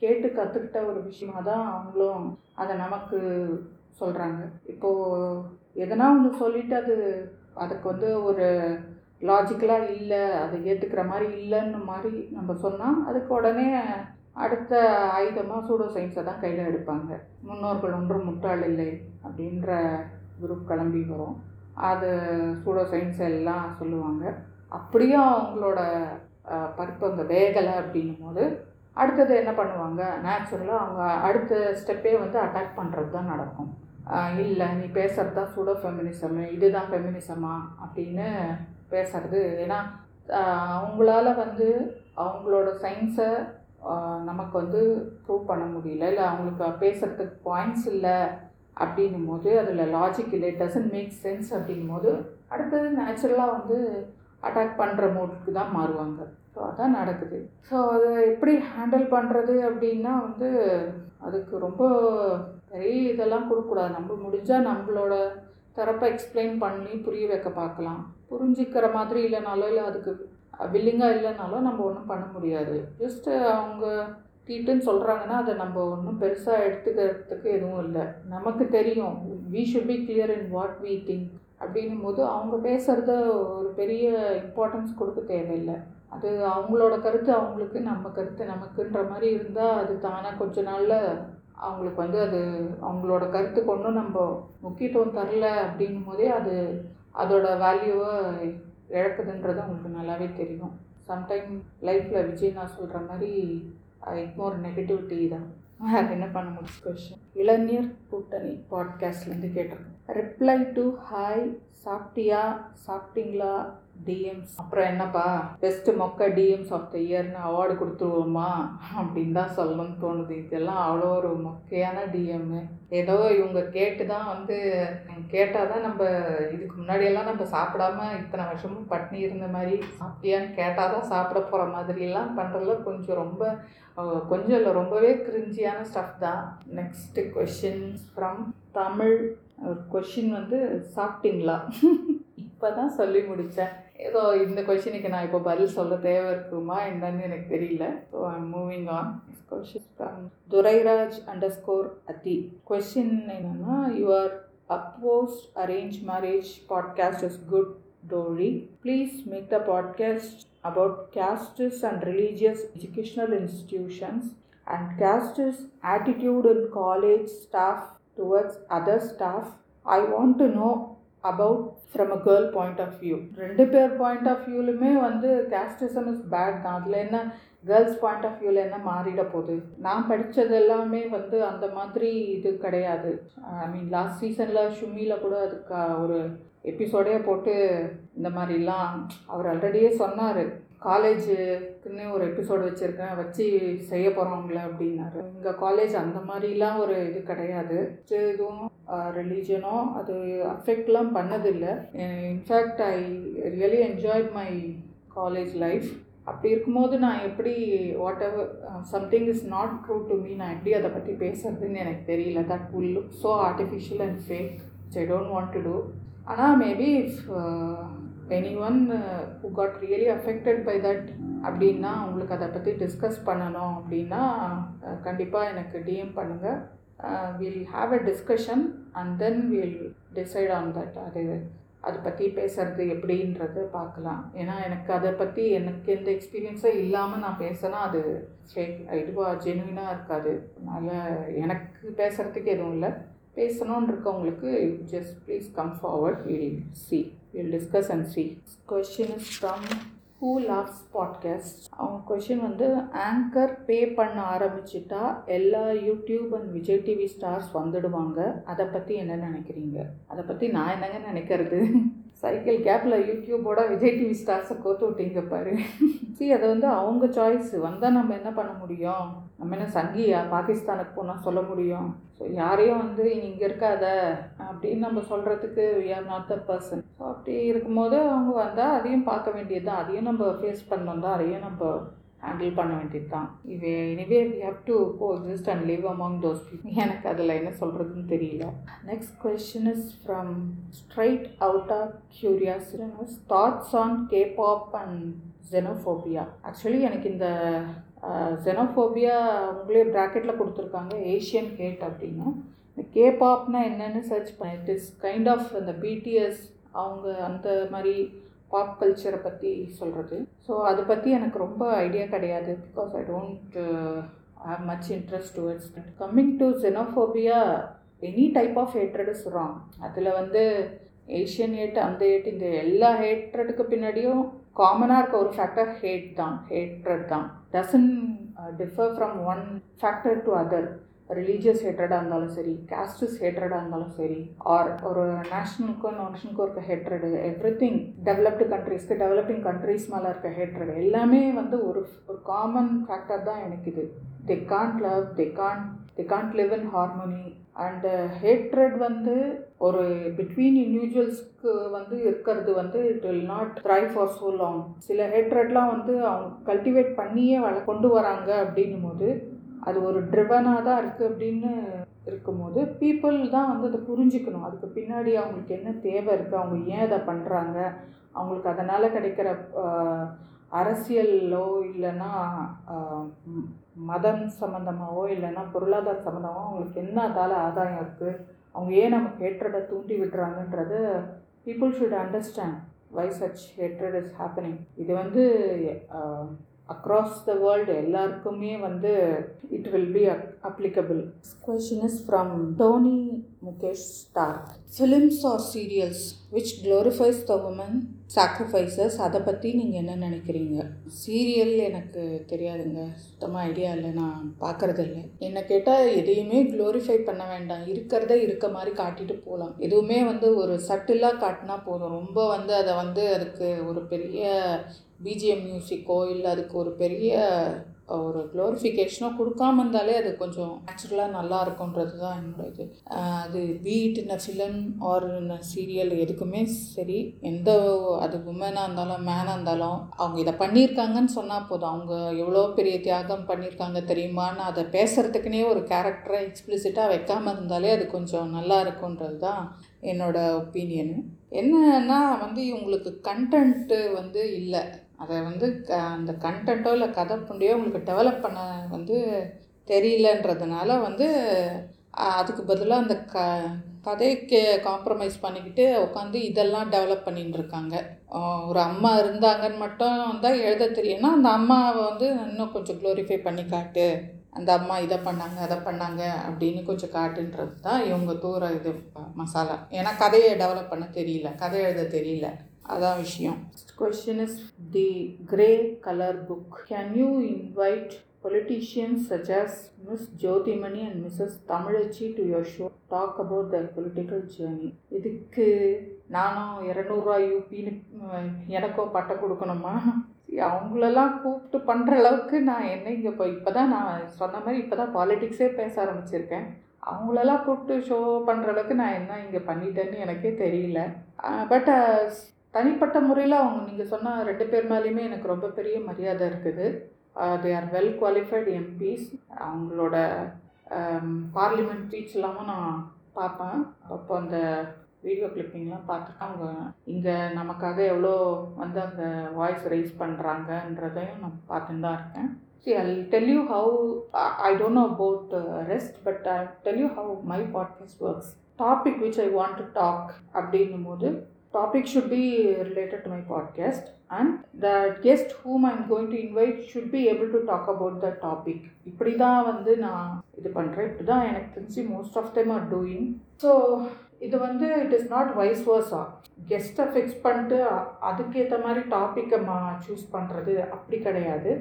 கேட்டு கற்றுக்கிட்ட ஒரு விஷயமாக தான் அவங்களும் அதை நமக்கு சொல்கிறாங்க இப்போது எதனா ஒன்று சொல்லிவிட்டு அது அதுக்கு வந்து ஒரு லாஜிக்கலாக இல்லை அதை ஏற்றுக்கிற மாதிரி இல்லைன்னு மாதிரி நம்ம சொன்னால் அதுக்கு உடனே அடுத்த ஆயுதமாக சூடோ சயின்ஸை தான் கையில் எடுப்பாங்க முன்னோர்கள் ஒன்றும் முட்டாள் இல்லை அப்படின்ற குரூப் கிளம்பி வரும் அது சூடோ சயின்ஸ் எல்லாம் சொல்லுவாங்க அப்படியும் அவங்களோட பருப்பு அங்கே வேகலை அப்படின்னும் போது அடுத்தது என்ன பண்ணுவாங்க நேச்சுரலாக அவங்க அடுத்த ஸ்டெப்பே வந்து அட்டாக் பண்ணுறது தான் நடக்கும் இல்லை நீ பேசுகிறது தான் சூடோ ஃபெமினிசமு இதுதான் ஃபெமினிசமா அப்படின்னு பேசுறது ஏன்னா அவங்களால வந்து அவங்களோட சயின்ஸை நமக்கு வந்து ப்ரூவ் பண்ண முடியல இல்லை அவங்களுக்கு பேசுகிறதுக்கு பாயிண்ட்ஸ் இல்லை அப்படின்னும் போது அதில் லாஜிக் இல்லை டசன்ட் மேக் சென்ஸ் அப்படின்னும் போது அடுத்தது நேச்சுரலாக வந்து அட்டாக் பண்ணுற மூடுக்கு தான் மாறுவாங்க ஸோ அதான் நடக்குது ஸோ அதை எப்படி ஹேண்டில் பண்ணுறது அப்படின்னா வந்து அதுக்கு ரொம்ப பெரிய இதெல்லாம் கொடுக்கூடாது நம்ம முடிஞ்சால் நம்மளோட தரப்பை எக்ஸ்பிளைன் பண்ணி புரிய வைக்க பார்க்கலாம் புரிஞ்சிக்கிற மாதிரி இல்லைனாலோ இல்லை அதுக்கு வில்லிங்காக இல்லைனாலோ நம்ம ஒன்றும் பண்ண முடியாது ஜஸ்ட்டு அவங்க தீட்டுன்னு சொல்கிறாங்கன்னா அதை நம்ம ஒன்றும் பெருசாக எடுத்துக்கிறதுக்கு எதுவும் இல்லை நமக்கு தெரியும் we should be clear in what we think அப்படின்னும் போது அவங்க பேசுகிறத ஒரு பெரிய இம்பார்ட்டன்ஸ் கொடுக்க தேவையில்லை அது அவங்களோட கருத்து அவங்களுக்கு நம்ம கருத்து நமக்குன்ற மாதிரி இருந்தால் அது தானாக கொஞ்ச நாளில் அவங்களுக்கு வந்து அது அவங்களோட கருத்துக்கு ஒன்றும் நம்ம முக்கியத்துவம் தரல அப்படிங்கும் போதே அது அதோடய வேல்யூவை இழக்குதுன்றது அவங்களுக்கு நல்லாவே தெரியும் சம்டைம் லைஃப்பில் விஜய் நான் சொல்கிற மாதிரி இக்னோர் நெகட்டிவிட்டி தான் வேறு என்ன பண்ண முடிச்சு கொஷின் இளைஞர் கூட்டணி பாட்காஸ்ட்லேருந்து கேட்டிருக்கோம் ரிப்ளை டு ஹாய் சாப்பிட்டியா சாப்பிட்டீங்களா டிஎம்ஸ் அப்புறம் என்னப்பா பெஸ்ட் மொக்க டிஎம்ஸ் ஆஃப் த இயர்னு அவார்டு கொடுத்துருவோமா அப்படின்னு தான் சொல்லணும்னு தோணுது இதெல்லாம் அவ்வளோ ஒரு மொக்கையான டிஎம்மு ஏதோ இவங்க கேட்டு தான் வந்து கேட்டால் தான் நம்ம இதுக்கு முன்னாடியெல்லாம் நம்ம சாப்பிடாம இத்தனை வருஷமும் பட்னி இருந்த மாதிரி சாப்பிட்டியான்னு கேட்டால் தான் சாப்பிட போகிற மாதிரிலாம் பண்ணுறதுல கொஞ்சம் ரொம்ப கொஞ்சம் இல்லை ரொம்பவே கிரிஞ்சியான ஸ்டஃப் தான் next question from Tamil question வந்து சாப்பிட்டீங்களா இப்போ தான் சொல்லி முடித்தேன் ஏதோ இந்த கொஷினுக்கு நான் இப்போ பதில் சொல்ல தேவை இருக்குமா என்னன்னு எனக்கு தெரியல so I'm moving on question Durairaj under score அதி கொஷின் என்னென்னா your அப்போஸ்ட் arrange marriage podcast is good Tory please make the podcast about castes and religious educational institutions and castes attitude in college staff towards other staff I want to know about from a girl point of view ரெண்டு பேர் பாயிண்ட் ஆஃப் வியூலுமே வந்து கேஸ்டிசம் இஸ் பேட் தான் அதில் என்ன கேர்ள்ஸ் பாயிண்ட் ஆஃப் வியூவில் என்ன மாறிட போகுது நான் படித்தது எல்லாமே வந்து அந்த மாதிரி இது கிடையாது ஐ மீன் லாஸ்ட் சீசனில் ஷுமியில் கூட அதுக்கு ஒரு எபிசோடே போட்டு இந்த மாதிரிலாம் அவர் ஆல்ரெடியே சொன்னார் காலேஜுக்குன்னு ஒரு எபிசோடு வச்சுருக்கேன் வச்சு செய்ய போகிறவங்கள அப்படின்னாரு எங்கள் காலேஜ் அந்த மாதிரிலாம் ஒரு இது கிடையாது இதுவும் ரிலீஜனோ அது அஃபெக்ட்லாம் பண்ணதில்லை in fact I really enjoy my college life அப்படி இருக்கும்போது நான் எப்படி whatever something is not true to me நான் எப்படி அதை பற்றி பேசுகிறதுன்னு எனக்கு தெரியல that will look so artificial and fake I don't want to do ஆனால் maybe if anyone who got really affected by that அப்படின்னா உங்களுக்கு அதை பற்றி டிஸ்கஸ் பண்ணணும் அப்படின்னா கண்டிப்பாக எனக்கு டிஎம் பண்ணுங்கள் will have a discussion and then will decide on that அது அதை பற்றி பேசுகிறது எப்படின்றது பார்க்கலாம் ஏன்னா எனக்கு அதை பற்றி எனக்கு எந்த எக்ஸ்பீரியன்ஸும் இல்லாமல் நான் பேசினா அது ஃபேக் இதுவாக ஜென்வினாக இருக்காது அதனால் எனக்கு பேசுகிறதுக்கு எதுவும் இல்லை பேசணுன்னு இருக்கவங்களுக்கு just please come forward will see will discuss and see question is from who loves podcast அவங்க கொஷின் வந்து ஆங்கர் பே பண்ண ஆரம்பிச்சிட்டா எல்லா YouTube and Vijay TV stars வந்துடுவாங்க அதை பற்றி என்ன நினைக்கிறீங்க அதை பற்றி நான் என்னங்க நினைக்கிறது சைக்கிள் கேப்பில் யூடியூபோட விஜய் டிவி ஸ்டார்ஸை கோத்து விட்டீங்க பாரு சரி அதை வந்து அவங்க சாய்ஸ் வந்தால் நம்ம என்ன பண்ண முடியும் நம்ம என்ன சங்கியா பாகிஸ்தானுக்கு போனால் சொல்ல முடியும் ஸோ யாரையும் வந்து இங்கே இருக்காத அப்படின்னு நம்ம சொல்கிறதுக்கு we are not the person so அப்படி இருக்கும்போது அவங்க வந்தால் அதையும் பார்க்க வேண்டியது தான் அதையும் நம்ம ஃபேஸ் பண்ணோம் தான் அதையும் நம்ம ஹேண்டில் பண்ண வேண்டியது தான் இவே anyway we have to coexist and live among those people எனக்கு அதில் என்ன சொல்கிறதுன்னு தெரியல next question is from straight out of curious thoughts on K-pop and xenophobia actually எனக்கு இந்த செனோஃபோபியா உங்களே ப்ராக்கெட்டில் கொடுத்துருக்காங்க ஏஷியன் ஹேட் அப்படின்னு இந்த கேபாப்னா என்னென்னு சர்ச் பண்ண இட் இஸ் கைண்ட் ஆஃப் அந்த பிடிஎஸ் அவங்க அந்த மாதிரி பாப் கல்ச்சரை பற்றி சொல்கிறது ஸோ அதை பற்றி எனக்கு ரொம்ப ஐடியா கிடையாது because I don't have much interest towards coming to xenophobia any type of hatred is wrong அதில் வந்து ஏஷியன் ஹேட் அந்த ஹேட் இந்த எல்லா ஹேட்ரடுக்கு பின்னாடியும் காமனாக இருக்க ஒரு ஃபேக்டர் ஹேட் தான் ஹேட்ரட் தான் doesn't differ from one factor to other religious ஹேட்ரடாக இருந்தாலும் சரி காஸ்டிஸ் ஹேட்ரடாக இருந்தாலும் சரி ஆர் ஒரு நேஷனலுக்கும் நேஷனுக்கோ இருக்க ஹேட்ரடு எவ்ரி திங் டெவலப்டு கண்ட்ரீஸ்க்கு டெவலப்பிங் கண்ட்ரீஸ் மேலே இருக்க ஹேட்ரடு எல்லாமே வந்து ஒரு ஒரு காமன் ஃபேக்டர் தான் எனக்கு இது they can't love they can't they can't live in harmony and hatred வந்து ஒரு பிட்வீன் இண்டிவிஜுவல்ஸ்க்கு வந்து இருக்கிறது வந்து it will not try for so long சில ஹேட்ரட்லாம் வந்து அவங்க கல்டிவேட் பண்ணியே வள கொண்டு வராங்க அப்படின்னும் போது அது ஒரு ட்ரிவனாக தான் இருக்குது அப்படின்னு இருக்கும்போது பீப்புள் தான் வந்து அதை புரிஞ்சுக்கணும் அதுக்கு பின்னாடி அவங்களுக்கு என்ன தேவை இருக்குது அவங்க ஏன் அதை பண்ணுறாங்க அவங்களுக்கு அதனால் கிடைக்கிற அரசியலோ இல்லைன்னா மதம் சம்மந்தமாகவோ இல்லைன்னா பொருளாதார சம்மந்தமாகவோ அவங்களுக்கு என்ன அதால் ஆதாயம் இருக்குது அவங்க ஏன் நம்ம ஹேட்ரடை தூண்டி விடுறாங்கன்றத people should understand why such hatred is happening இது வந்து அக்ராஸ் த வேர்ல்டு எல்லாருக்குமே வந்து it will be applicable question is from Tony Mukesh Stark. Films or serials which glorifies the women sacrifices அதை பற்றி நீங்கள் என்ன நினைக்கிறீங்க சீரியல் எனக்கு தெரியாதுங்க சுத்தமாக ஐடியா இல்லை நான் பார்க்குறதில்ல என்னை கேட்டால் எதையுமே க்ளோரிஃபை பண்ண வேண்டாம் இருக்கிறத இருக்க மாதிரி காட்டிட்டு போகலாம் எதுவுமே வந்து ஒரு சட்டிலாக காட்டினா போதும் ரொம்ப வந்து அதை வந்து அதுக்கு ஒரு பெரிய பிஜிஎம் மியூசிக்கோ இல்லை அதுக்கு ஒரு பெரிய ஒரு க்ளோரிஃபிகேஷனோ கொடுக்காம இருந்தாலே அது கொஞ்சம் நேச்சுரலாக நல்லா இருக்கும்ன்றது தான் என்னோட இது அது வீட்டு in film or in serial எதுக்குமே சரி எந்த அது உமனாக இருந்தாலும் மேனாக இருந்தாலும் அவங்க இதை பண்ணியிருக்காங்கன்னு சொன்னால் போதும் அவங்க எவ்வளோ பெரிய தியாகம் பண்ணியிருக்காங்க தெரியுமான்னு அதை பேசுகிறதுக்குனே ஒரு கேரக்டரை எக்ஸ்பிளிசிட்டாக வைக்காமல் இருந்தாலே அது கொஞ்சம் நல்லா இருக்குன்றது தான் என்னோட ஒப்பீனியனு என்னன்னா வந்து இவங்களுக்கு கண்டென்ட்டு வந்து இல்லை அதை வந்து க அந்த கன்டென்ட்டோ இல்லை கதை புள்ளையோ உங்களுக்கு டெவலப் பண்ண வந்து தெரியலன்றதுனால வந்து அதுக்கு பதிலாக அந்த க கதைக்கு காம்ப்ரமைஸ் பண்ணிக்கிட்டு உட்காந்து இதெல்லாம் டெவலப் பண்ணிகிட்டு இருக்காங்க ஒரு அம்மா இருந்தாங்கன்னு மட்டும் தான் எழுத தெரியும்னா அந்த அம்மாவை வந்து இன்னும் கொஞ்சம் க்ளோரிஃபை பண்ணி காட்டு அந்த அம்மா இதை பண்ணாங்க அதை பண்ணாங்க அப்படின்னு கொஞ்சம் காட்டுன்றது தான் இவங்க தூர இது மசாலா ஏன்னா கதையை டெவலப் பண்ண தெரியல கதை எழுத தெரியல அதான் விஷயம் question is the grey colour book can you invite politicians such as miss Jothimani and Mrs Thamizhachi to your show talk about their political journey இதுக்கு நானும் இரநூறுவா யூபின்னு எனக்கோ பட்டை கொடுக்கணுமா அவங்களெல்லாம் கூப்பிட்டு பண்ணுற அளவுக்கு நான் என்ன இங்கே இப்போ இப்போ தான் நான் சொன்ன மாதிரி இப்போ தான் பாலிட்டிக்ஸே பேச ஆரம்பிச்சிருக்கேன் அவங்களெல்லாம் கூப்பிட்டு ஷோ பண்ணுற அளவுக்கு நான் என்ன இங்கே பண்ணிட்டேன்னு எனக்கே தெரியல பட் தனிப்பட்ட முறையில் அவங்க நீங்கள் சொன்ன ரெண்டு பேர் மேலேயுமே எனக்கு ரொம்ப பெரிய மரியாதை இருக்குது they are well qualified MPs அவங்களோட பார்லிமெண்ட் ஸ்பீச் இல்லாமல் நான் பார்ப்பேன் அப்போ அந்த வீடியோ கிளிப்பிங்லாம் பார்த்துட்டா அவங்க இங்கே நமக்காக எவ்வளோ வந்து அந்த வாய்ஸ் ரைஸ் பண்ணுறாங்கன்றதையும் நான் பார்த்துன்னு தான் இருக்கேன் see I tell you how I don't know about rest but I tell you how my podcast works topic which I want to talk அப்படின்னும் போது should be related to my my podcast and the guest whom I'm going to invite should be able to talk about the topic. இப்படி தான் வந்து நான் இது பண்ணுறேன் இப்படி தான் எனக்கு தெரிஞ்சு most of them are doing so இது வந்து it is not vice versa கெஸ்ட்டை fix பண்ணிட்டு அதுக்கேற்ற மாதிரி டாப்பிக்கை மா சூஸ் பண்ணுறது அப்படி கிடையாது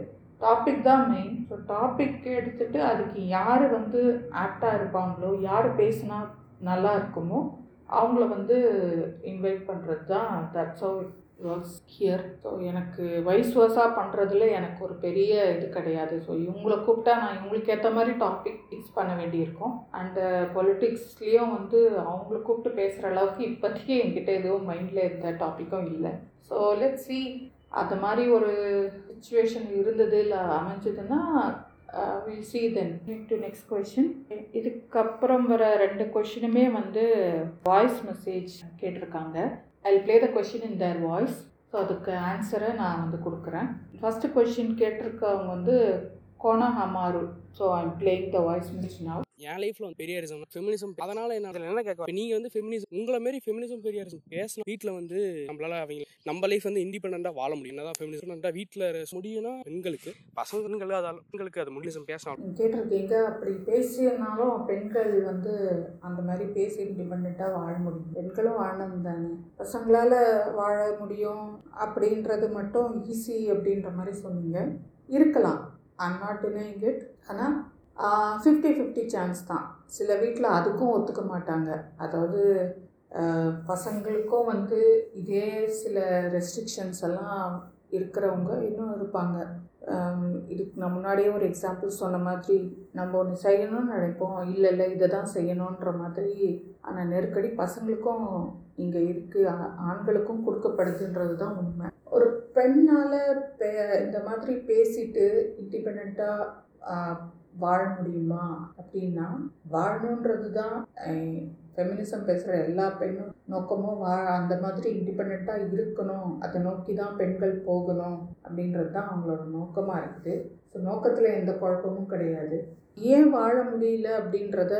டாபிக் தான் மெயின் ஸோ டாபிக் எடுத்துகிட்டு அதுக்கு யார் வந்து ஆப்டாக இருப்பாங்களோ யார் பேசினா நல்லா இருக்குமோ அவங்கள வந்து இன்வைட் பண்ணுறது தான் that's how it works here so எனக்கு வைஸ் வர்ஸாக பண்ணுறதுல எனக்கு ஒரு பெரிய இது கிடையாது ஸோ இவங்களை கூப்பிட்டா நான் இவங்களுக்கு ஏற்ற மாதிரி டாபிக் ஃபிக்ஸ் பண்ண வேண்டியிருக்கும் அண்டு பொலிட்டிக்ஸ்லேயும் uh, வந்து அவங்கள கூப்பிட்டு பேசுகிற அளவுக்கு இப்போதைக்கு என்கிட்ட எதுவும் மைண்டில் எந்த டாப்பிக்கும் இல்லை ஸோ லெட் சி அது மாதிரி ஒரு சுச்சுவேஷன் இருந்தது இல்லை அமைஞ்சதுன்னா will see then to next question இதுக்கப்புறம் வர ரெண்டு கொஷினுமே வந்து வாய்ஸ் மெசேஜ் கேட்டிருக்காங்க I play the question in their voice so அதுக்கு ஆன்சரை நான் வந்து கொடுக்குறேன் ஃபஸ்ட்டு கொஷின் கேட்டிருக்கவங்க வந்து Konohamaru so I'm playing the voice message now என் லைஃப்ல வந்து பெரியாரிசம் ஃபெமினிசம் அதனால என்ன என்ன கேட்கும் நீங்க வந்து ஃபெமினிசம் உங்களை மாரி ஃபெமினிசம் அரசு பேசணும் வீட்டில் வந்து நம்மளால அவங்க நம்ம லைஃப் வந்து இண்டிபெண்டா வாழ முடியும் என்னதான் ஃபெமினிசம் வீட்டில் முடியும்னா பெண்களுக்கு பசங்க பெண்கள் அதால் பெண்களுக்கு அது முன்னிசம் பேசணும் கேட்டிருக்கீங்க அப்படி பேசினாலும் பெண்கள் வந்து அந்த மாதிரி பேசி இண்டிபெண்டா வாழ முடியும் பெண்களும் வாழணும் தானே பசங்களால வாழ முடியும் அப்படின்றது மட்டும் ஈஸி அப்படின்ற மாதிரி சொன்னீங்க இருக்கலாம் ஐம் நாட் டினைங் இட் ஆனால் ஃபிஃப்டி ஃபிஃப்டி சான்ஸ் தான் சில வீட்டில் அதுக்கும் ஒத்துக்க மாட்டாங்க அதாவது பசங்களுக்கும் வந்து இதே சில ரெஸ்ட்ரிக்ஷன்ஸ் எல்லாம் இருக்கிறவங்க இன்னும் இருப்பாங்க இதுக்கு நான் முன்னாடியே ஒரு எக்ஸாம்பிள் சொன்ன மாதிரி நம்ம ஒன்று செய்யணும்னு நினைப்போம் இல்லை இல்லை இதை தான் செய்யணுன்ற மாதிரி ஆனால் நெருக்கடி பசங்களுக்கும் இங்கே இருக்குது ஆண்களுக்கும் கொடுக்கப்படுதுன்றது தான் உண்மை ஒரு பெண்ணால் இந்த மாதிரி பேசிட்டு இண்டிபெண்ட்டாக வாழ முடியுமா அப்படின்னா வாழணுன்றது தான் ஃபெமினிசம் பேசுகிற எல்லா பெண்ணும் நோக்கமும் வா அந்த மாதிரி இண்டிபெண்ட்டாக இருக்கணும் அதை நோக்கி தான் பெண்கள் போகணும் அப்படின்றது தான் அவங்களோட நோக்கமாக இருக்குது ஸோ நோக்கத்தில் எந்த குழப்பமும் கிடையாது ஏன் வாழ முடியல அப்படின்றத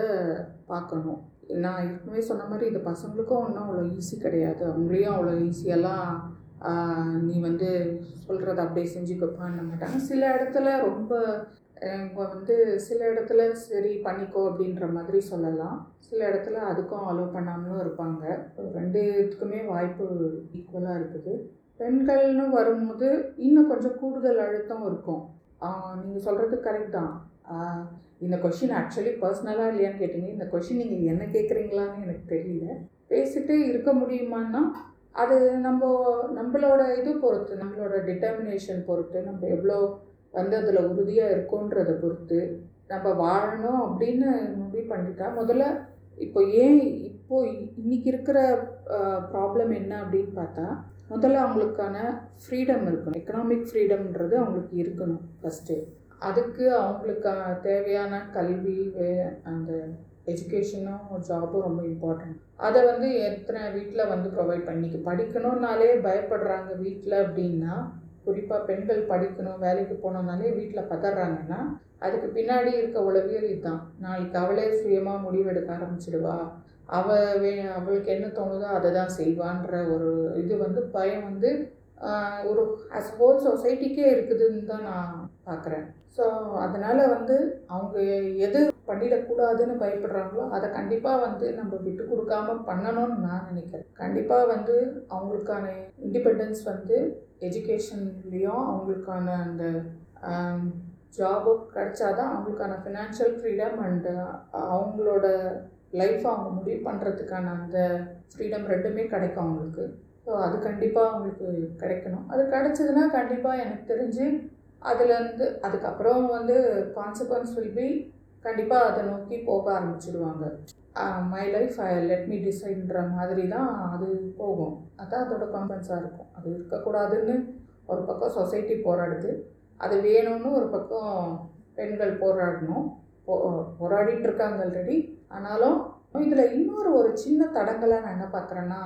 பார்க்கணும் நான் ஏற்கனவே சொன்ன மாதிரி இது பசங்களுக்கும் ஒன்றும் அவ்வளோ ஈஸி கிடையாது அவங்களையும் அவ்வளோ ஈஸியெல்லாம் நீ வந்து சொல்கிறத அப்படியே செஞ்சுக்கப்பான்னு மாட்டாங்க சில இடத்துல ரொம்ப இப்போ வந்து சில இடத்துல சரி பண்ணிக்கோ அப்படின்ற மாதிரி சொல்லலாம் சில இடத்துல அதுக்கும் அலோவ் பண்ணாமலும் இருப்பாங்க ரெண்டு இதுக்குமே வாய்ப்பு ஈக்குவலாக இருக்குது பெண்கள்னு வரும்போது இன்னும் கொஞ்சம் கூடுதல் அழுத்தம் இருக்கும் நீங்கள் சொல்கிறது கரெக்ட் தான் இந்த கொஷின் ஆக்சுவலி பர்சனலாக இல்லையான்னு கேட்டீங்க இந்த கொஷின் நீங்கள் என்ன கேட்குறீங்களான்னு எனக்கு தெரியல பேசிட்டு இருக்க முடியுமான்னா அது நம்ம நம்மளோட இது பொறுத்து நம்மளோட டிட்டர்மினேஷன் பொறுத்து நம்ம எவ்வளோ வந்து அதில் உறுதியாக இருக்கும்ன்றதை பொறுத்து நம்ம வாழணும் அப்படின்னு முடிவு பண்ணிட்டா முதல்ல இப்போ ஏன் இப்போது இன்றைக்கி இருக்கிற ப்ராப்ளம் என்ன அப்படின்னு பார்த்தா முதல்ல அவங்களுக்கான ஃப்ரீடம் இருக்கணும் எக்கனாமிக் ஃப்ரீடம்ன்றது அவங்களுக்கு இருக்கணும் ஃபஸ்ட்டு அதுக்கு அவங்களுக்கு தேவையான கல்வி அந்த எஜுகேஷனும் ஜாபும் ரொம்ப இம்பார்ட்டன்ட் அதை வந்து எத்தனை வீட்டில் வந்து ப்ரொவைட் பண்ணிக்க படிக்கணும்னாலே பயப்படுறாங்க வீட்டில் அப்படின்னா குறிப்பாக பெண்கள் படிக்கணும் வேலைக்கு போனோம்னாலே வீட்டில் பதறாங்கன்னா அதுக்கு பின்னாடி இருக்க உளவியல் இதுதான் நாளைக்கு அவளே சுயமாக முடிவெடுக்க ஆரம்பிச்சிடுவா அவள் அவளுக்கு என்ன தோணுதோ அதை தான் செய்வான்ற ஒரு இது வந்து பயம் வந்து ஒரு அஸ் ஹோல் சொசைட்டிக்கே இருக்குதுன்னு தான் நான் பார்க்குறேன் ஸோ அதனால் வந்து அவங்க எது பண்ணிடக்கூடாதுன்னு பயப்படுறாங்களோ அதை கண்டிப்பாக வந்து நம்ம விட்டு கொடுக்காம பண்ணணும்னு நான் நினைக்கிறேன் கண்டிப்பாக வந்து அவங்களுக்கான இண்டிபெண்டன்ஸ் வந்து எஜுகேஷன்லேயும் அவங்களுக்கான அந்த ஜாபு கிடச்சாதான் அவங்களுக்கான ஃபினான்ஷியல் ஃப்ரீடம் அண்டு அவங்களோட லைஃப்பை அவங்க முடிவு பண்ணுறதுக்கான அந்த ஃப்ரீடம் ரெண்டுமே கிடைக்கும் அவங்களுக்கு ஸோ அது கண்டிப்பாக அவங்களுக்கு கிடைக்கணும் அது கிடைச்சதுன்னா கண்டிப்பாக எனக்கு தெரிஞ்சு அதுலேருந்து அதுக்கப்புறம் வந்து கான்சிக்வன்ஸ் வில் பி கண்டிப்பாக அதை நோக்கி போக ஆரம்பிச்சிடுவாங்க my life I let me டிசைட்ன்ற மாதிரி தான் அது போகும் அதுதான் அதோட கம்பன்ஸாக இருக்கும் அது இருக்கக்கூடாதுன்னு ஒரு பக்கம் சொசைட்டி போராடுது அது வேணும்னு ஒரு பக்கம் பெண்கள் போராடணும் போ போராடிட்டு இருக்காங்க ஆல்ரெடி ஆனாலும் இதில் இன்னொரு ஒரு சின்ன தடங்களை நான் என்ன பார்க்குறேன்னா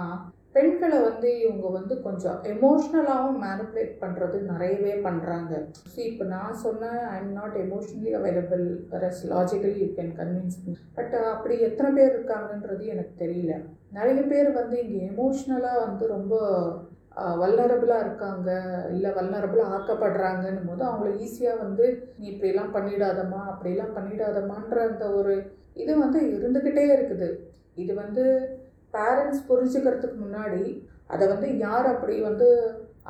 பெண்களை வந்து இவங்க வந்து கொஞ்சம் எமோஷ்னலாகவும் மேனிப்புலேட் பண்ணுறது நிறையவே பண்ணுறாங்க ஸோ இப்போ நான் சொன்னேன் I am not emotionally available Russ logically you can convince me but அப்படி எத்தனை பேர் இருக்காங்கன்றது எனக்கு தெரியல நிறைய பேர் வந்து இங்கே எமோஷ்னலாக வந்து ரொம்ப வல்லரபுளாக இருக்காங்க இல்லை வல்லரபுளாக ஆக்கப்படுறாங்கன்னும் போது அவங்கள ஈஸியாக வந்து நீ இப்படிலாம் பண்ணிடாதம்மா அப்படிலாம் பண்ணிடாதம்மான்ற அந்த ஒரு இது வந்து இருந்துக்கிட்டே இருக்குது இது வந்து பேரண்ட்ஸ் புரிஞ்சுக்கிறதுக்கு முன்னாடி அதை வந்து யார் அப்படி வந்து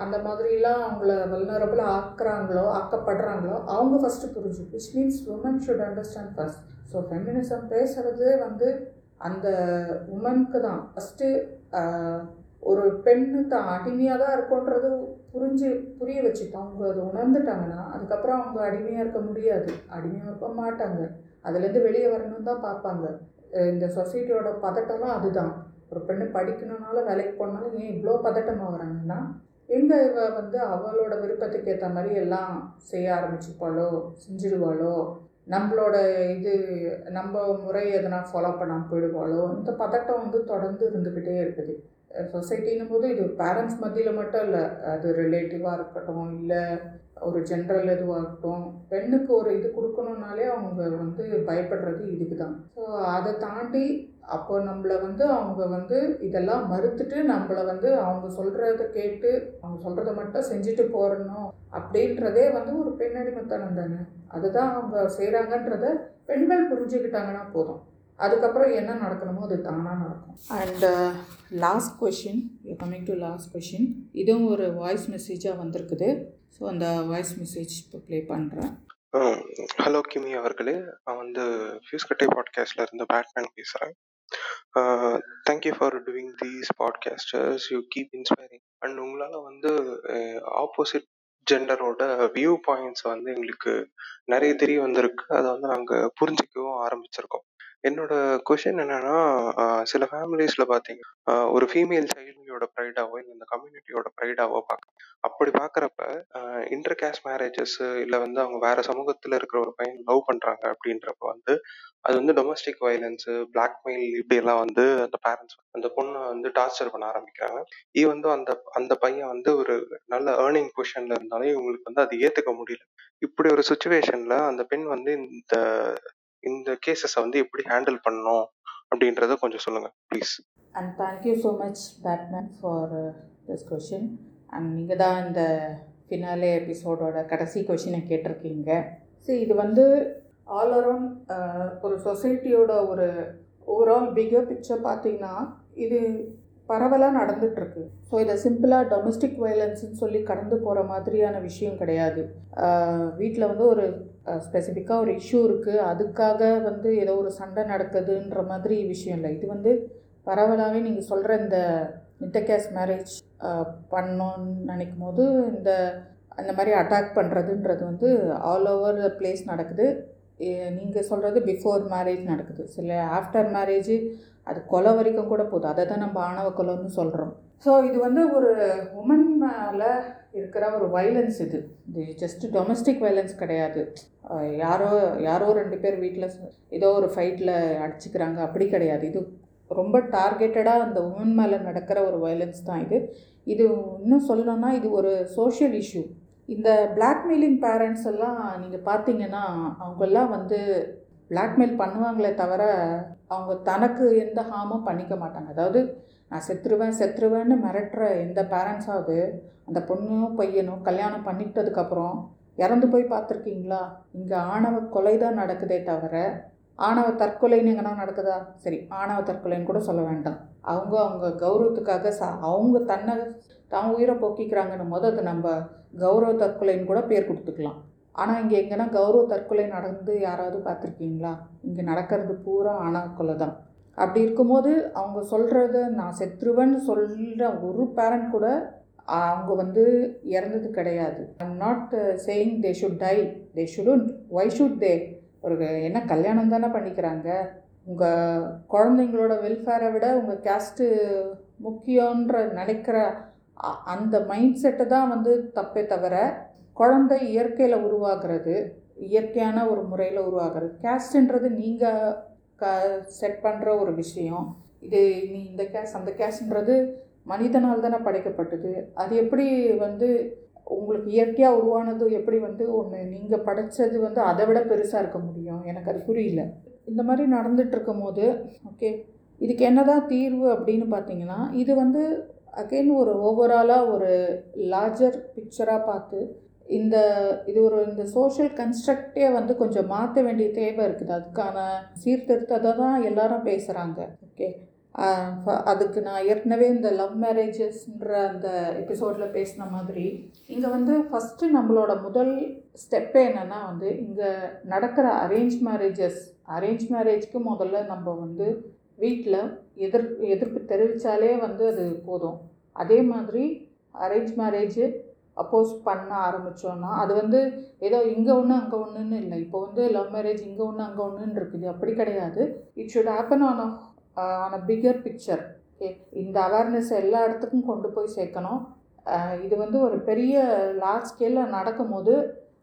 அந்த மாதிரிலாம் அவங்கள வல்னரபிள் ஆக்குறாங்களோ ஆக்கப்படுறாங்களோ அவங்க ஃபஸ்ட்டு புரிஞ்சு which means woman should understand first so feminism பேசுகிறது வந்து அந்த உமனுக்கு தான் ஃபஸ்ட்டு ஒரு பெண்ணு தான் அடிமையாக தான் இருக்கும்ன்றது புரிஞ்சு புரிய வச்சுட்டு அவங்க அதை உணர்ந்துட்டாங்கன்னா அதுக்கப்புறம் அவங்க அடிமையாக இருக்க முடியாது அடிமையாக இருக்க மாட்டாங்க அதுலேருந்து வெளியே வரணும் தான் பார்ப்பாங்க இந்த சொசைட்டியோட பதட்டம்லாம் அதுதான் ஒரு பெண்ணு படிக்கணுன்னால வேலைக்கு போனாலும் ஏன் இவ்வளோ பதட்டமாகறாங்கன்னா எங்கள் இவ வந்து அவளோட விருப்பத்துக்கு ஏற்ற மாதிரி எல்லாம் செய்ய ஆரம்பிச்சுப்பாளோ செஞ்சிடுவாளோ நம்மளோட இது நம்ம முறை எதனா ஃபாலோ பண்ணாமல் போயிடுவாளோ இந்த பதட்டம் வந்து தொடர்ந்து இருந்துக்கிட்டே இருக்குது சொசைட்டின்னும் போது இது பேரண்ட்ஸ் மத்தியில் மட்டும் இல்லை அது ரிலேட்டிவாக இருக்கட்டும் இல்லை ஒரு ஜென்ரல் இதுவாக இருக்கட்டும் பெண்ணுக்கு ஒரு இது கொடுக்கணுன்னாலே அவங்க வந்து பயப்படுறது இதுக்கு தான் ஸோ அதை தாண்டி அப்போ நம்மளை வந்து அவங்க வந்து இதெல்லாம் மறுத்துட்டு நம்மளை வந்து அவங்க சொல்கிறத கேட்டு அவங்க சொல்கிறத மட்டும் செஞ்சுட்டு போறணும் அப்படின்றதே வந்து ஒரு பெண்ணடிமைத்தனம் தானே அதுதான் அவங்க செய்கிறாங்கன்றத பெண்கள் புரிஞ்சுக்கிட்டாங்கன்னா போதும் அதுக்கப்புறம் என்ன நடக்கணுமோ அது தானாக நடக்கும் and last question you coming to last question இதுவும் ஒரு வாய்ஸ் மெசேஜாக வந்திருக்குது ஸோ அந்த வாய்ஸ் மெசேஜ் இப்போ ப்ளே பண்ணுறேன் ஹலோ கிமி அவர்களே நான் வந்து ஃபியூஸ் கட்டை பாட்காஸ்டில் இருந்து பேட்மேன் பேசுகிறேன் thank you for doing these podcasters you keep inspiring and உங்களால் வந்து ஆப்போசிட் ஜெண்டரோட வியூ பாயிண்ட்ஸ் வந்து எங்களுக்கு நிறைய தெரிய வந்திருக்கு அதை வந்து நாங்கள் புரிஞ்சுக்கவும் ஆரம்பிச்சிருக்கோம் என்னோட கொஷின் என்னன்னா, சில ஃபேமிலிஸ்ல பாத்தீங்கன்னா ஒரு ஃபீமேல் சைல்டோட ப்ரைடாவோ, இல்லை இந்த கம்யூனிட்டியோட ப்ரைடாவோ பாக்க அப்படி பாக்குறப்ப, இன்டர் கேஸ்ட் மேரேஜஸ் இல்ல வந்து அவங்க வேற சமூகத்துல இருக்கிற ஒரு பையன் லவ் பண்றாங்க அப்படின்றப்ப வந்து, அது வந்து டொமெஸ்டிக் வயலன்ஸ், பிளாக்மெயில் இப்படியெல்லாம் வந்து அந்த பேரண்ட்ஸ் அந்த பொண்ணை வந்து டார்ச்சர் பண்ண ஆரம்பிக்கிறாங்க. இது வந்து அந்த அந்த பையன் வந்து ஒரு நல்ல ஏர்னிங் பொசிஷன்ல இருந்தாலும் இவங்களுக்கு வந்து அது ஏத்துக்க முடியல. இப்படி ஒரு சுச்சுவேஷன்ல அந்த பெண் வந்து இந்த இந்த கேசஸை வந்து எப்படி ஹேண்டில் பண்ணணும் அப்படின்றத கொஞ்சம் சொல்லுங்கள் please and thank you so much Batman for this question and நீங்கள் தான் இந்த ஃபினாலே எபிசோடோட கடைசி கொஷினை கேட்டிருக்கீங்க ஸோ இது வந்து ஆல் அரவுண்ட் uh, ஒரு சொசைட்டியோட ஒரு ஓவரால் பிகர் பிக்சர் பார்த்திங்கன்னா இது பரவலாக நடந்துகிட்ருக்கு ஸோ இதை சிம்பிளாக டொமஸ்டிக் வயலன்ஸ்னு சொல்லி கடந்து போகிற மாதிரியான விஷயம் கிடையாது uh, வீட்டில் வந்து ஒரு ஸ்பெசிஃபிக்காக ஒரு இஷ்யூ இருக்குது அதுக்காக வந்து ஏதோ ஒரு சண்டை நடக்குதுன்ற மாதிரி விஷயம் இல்லை இது வந்து பரவலாகவே நீங்கள் சொல்கிற இந்த இன்டர்கேஸ் மேரேஜ் பண்ணோன்னு நினைக்கும் போது இந்த அந்த மாதிரி அட்டாக் பண்ணுறதுன்றது வந்து ஆல் ஓவர் த பிளேஸ் நடக்குது நீங்கள் சொல்கிறது பிஃபோர் மேரேஜ் நடக்குது சில ஆஃப்டர் மேரேஜ் அது கொலை வரைக்கும் கூட போகுது அதை தான் நம்ம ஆணவ கொலைன்னு சொல்கிறோம் ஸோ இது வந்து ஒரு உமன் மேலே இருக்கிற ஒரு வைலன்ஸ் இது இது ஜஸ்ட்டு டொமஸ்டிக் வைலன்ஸ் கிடையாது யாரோ யாரோ ரெண்டு பேர் வீட்டில் ஏதோ ஒரு ஃபைட்டில் அடிச்சுக்கிறாங்க அப்படி கிடையாது இது ரொம்ப டார்கெட்டடாக அந்த உமன் மேலே நடக்கிற ஒரு வைலன்ஸ் தான் இது இது இன்னும் சொல்லணும்னா இது ஒரு சோஷியல் இஷ்யூ இந்த பிளாக்மெயிலிங் பேரண்ட்ஸ் எல்லாம் நீங்கள் பார்த்தீங்கன்னா அவங்கெல்லாம் வந்து பிளாக்மெயில் பண்ணுவாங்களே தவிர அவங்க தனக்கு எந்த ஹார்மும் பண்ணிக்க மாட்டாங்க அதாவது நான் செத்துருவேன் செத்துருவேன்னு மிரட்டுற எந்த பேரண்ட்ஸாவது அந்த பொண்ணும் பையனும் கல்யாணம் பண்ணிட்டதுக்கப்புறம் இறந்து போய் பார்த்துருக்கீங்களா இங்கே ஆணவ கொலை தான் நடக்குதே தவிர ஆணவ தற்கொலைன்னு எங்கன்னா நடக்குதா சரி ஆணவ தற்கொலைன்னு கூட சொல்ல வேண்டாம் அவங்க அவங்க கௌரவத்துக்காக ச அவங்க தன்னை தான் உயிரை போக்கிக்கிறாங்கன்னு மொதல் அது நம்ம கௌரவ தற்கொலைன்னு கூட பேர் கொடுத்துக்கலாம் ஆனால் இங்கே எங்கன்னா கௌரவ தற்கொலை நடந்து யாராவது பார்த்துருக்கீங்களா இங்கே நடக்கிறது பூரா ஆணவ கொலை தான் அப்படி இருக்கும்போது அவங்க சொல்கிறத நான் செத்துருவேன்னு சொல்கிற ஒரு பேரண்ட் கூட அவங்க வந்து இறந்தது கிடையாது I'm not saying they should die they ஷுடுன் why should they ஒரு என்ன கல்யாணம் தானே பண்ணிக்கிறாங்க உங்கள் குழந்தைங்களோட வெல்ஃபேரை விட உங்கள் கேஸ்ட்டு முக்கியன்ற நினைக்கிற அந்த மைண்ட் செட்டை தான் வந்து தப்பே தவிர குழந்தை இயற்கையில் உருவாகிறது இயற்கையான ஒரு முறையில் உருவாகிறது கேஸ்ட்டுன்றது நீங்கள் க செட் பண்ணுற ஒரு விஷயம் இது நீ இந்த கேஷ் அந்த கேஷ்ன்றது மனிதனால் தானே படைக்கப்பட்டது அது எப்படி வந்து உங்களுக்கு இயற்கையாக உருவானது எப்படி வந்து ஒன்று நீங்கள் படைத்தது வந்து அதை விட பெருசாக இருக்க முடியும் எனக்கு அது புரியல இந்த மாதிரி நடந்துகிட்ருக்கும் போது ஓகே இதுக்கு என்ன தீர்வு அப்படின்னு பார்த்தீங்கன்னா இது வந்து அகெயின் ஒரு ஓவராலாக ஒரு லார்ஜர் பிக்சராக பார்த்து இந்த இது ஒரு இந்த சோஷியல் கன்ஸ்ட்ரக்டே வந்து கொஞ்சம் மாற்ற வேண்டிய தேவை இருக்குது அதுக்கான சீர்திருத்தத்தை தான் எல்லாரும் பேசுகிறாங்க ஓகே அதுக்கு நான் ஏற்கனவே இந்த லவ் மேரேஜஸ்ன்ற அந்த எபிசோடில் பேசின மாதிரி இங்கே வந்து ஃபஸ்ட்டு நம்மளோட முதல் ஸ்டெப்பே என்னென்னா வந்து இங்கே நடக்கிற அரேஞ்ச் மேரேஜஸ் அரேஞ்ச் மேரேஜ்க்கு முதல்ல நம்ம வந்து வீட்டில் எதிர் எதிர்ப்பு தெரிவித்தாலே வந்து அது போதும் அதே மாதிரி அரேஞ்ச் மேரேஜு அப்போஸ் பண்ண ஆரம்பித்தோன்னா அது வந்து ஏதோ இங்கே ஒன்று அங்கே ஒன்றுன்னு இல்லை இப்போ வந்து லவ் மேரேஜ் இங்கே ஒன்று அங்கே ஒன்றுன்னு இருக்குது அப்படி கிடையாது it should happen on a on a bigger picture okay இந்த அவேர்னஸ் எல்லா இடத்துக்கும் கொண்டு போய் சேர்க்கணும் uh, இது வந்து ஒரு பெரிய லார்ஜ் ஸ்கேலில் நடக்கும்போது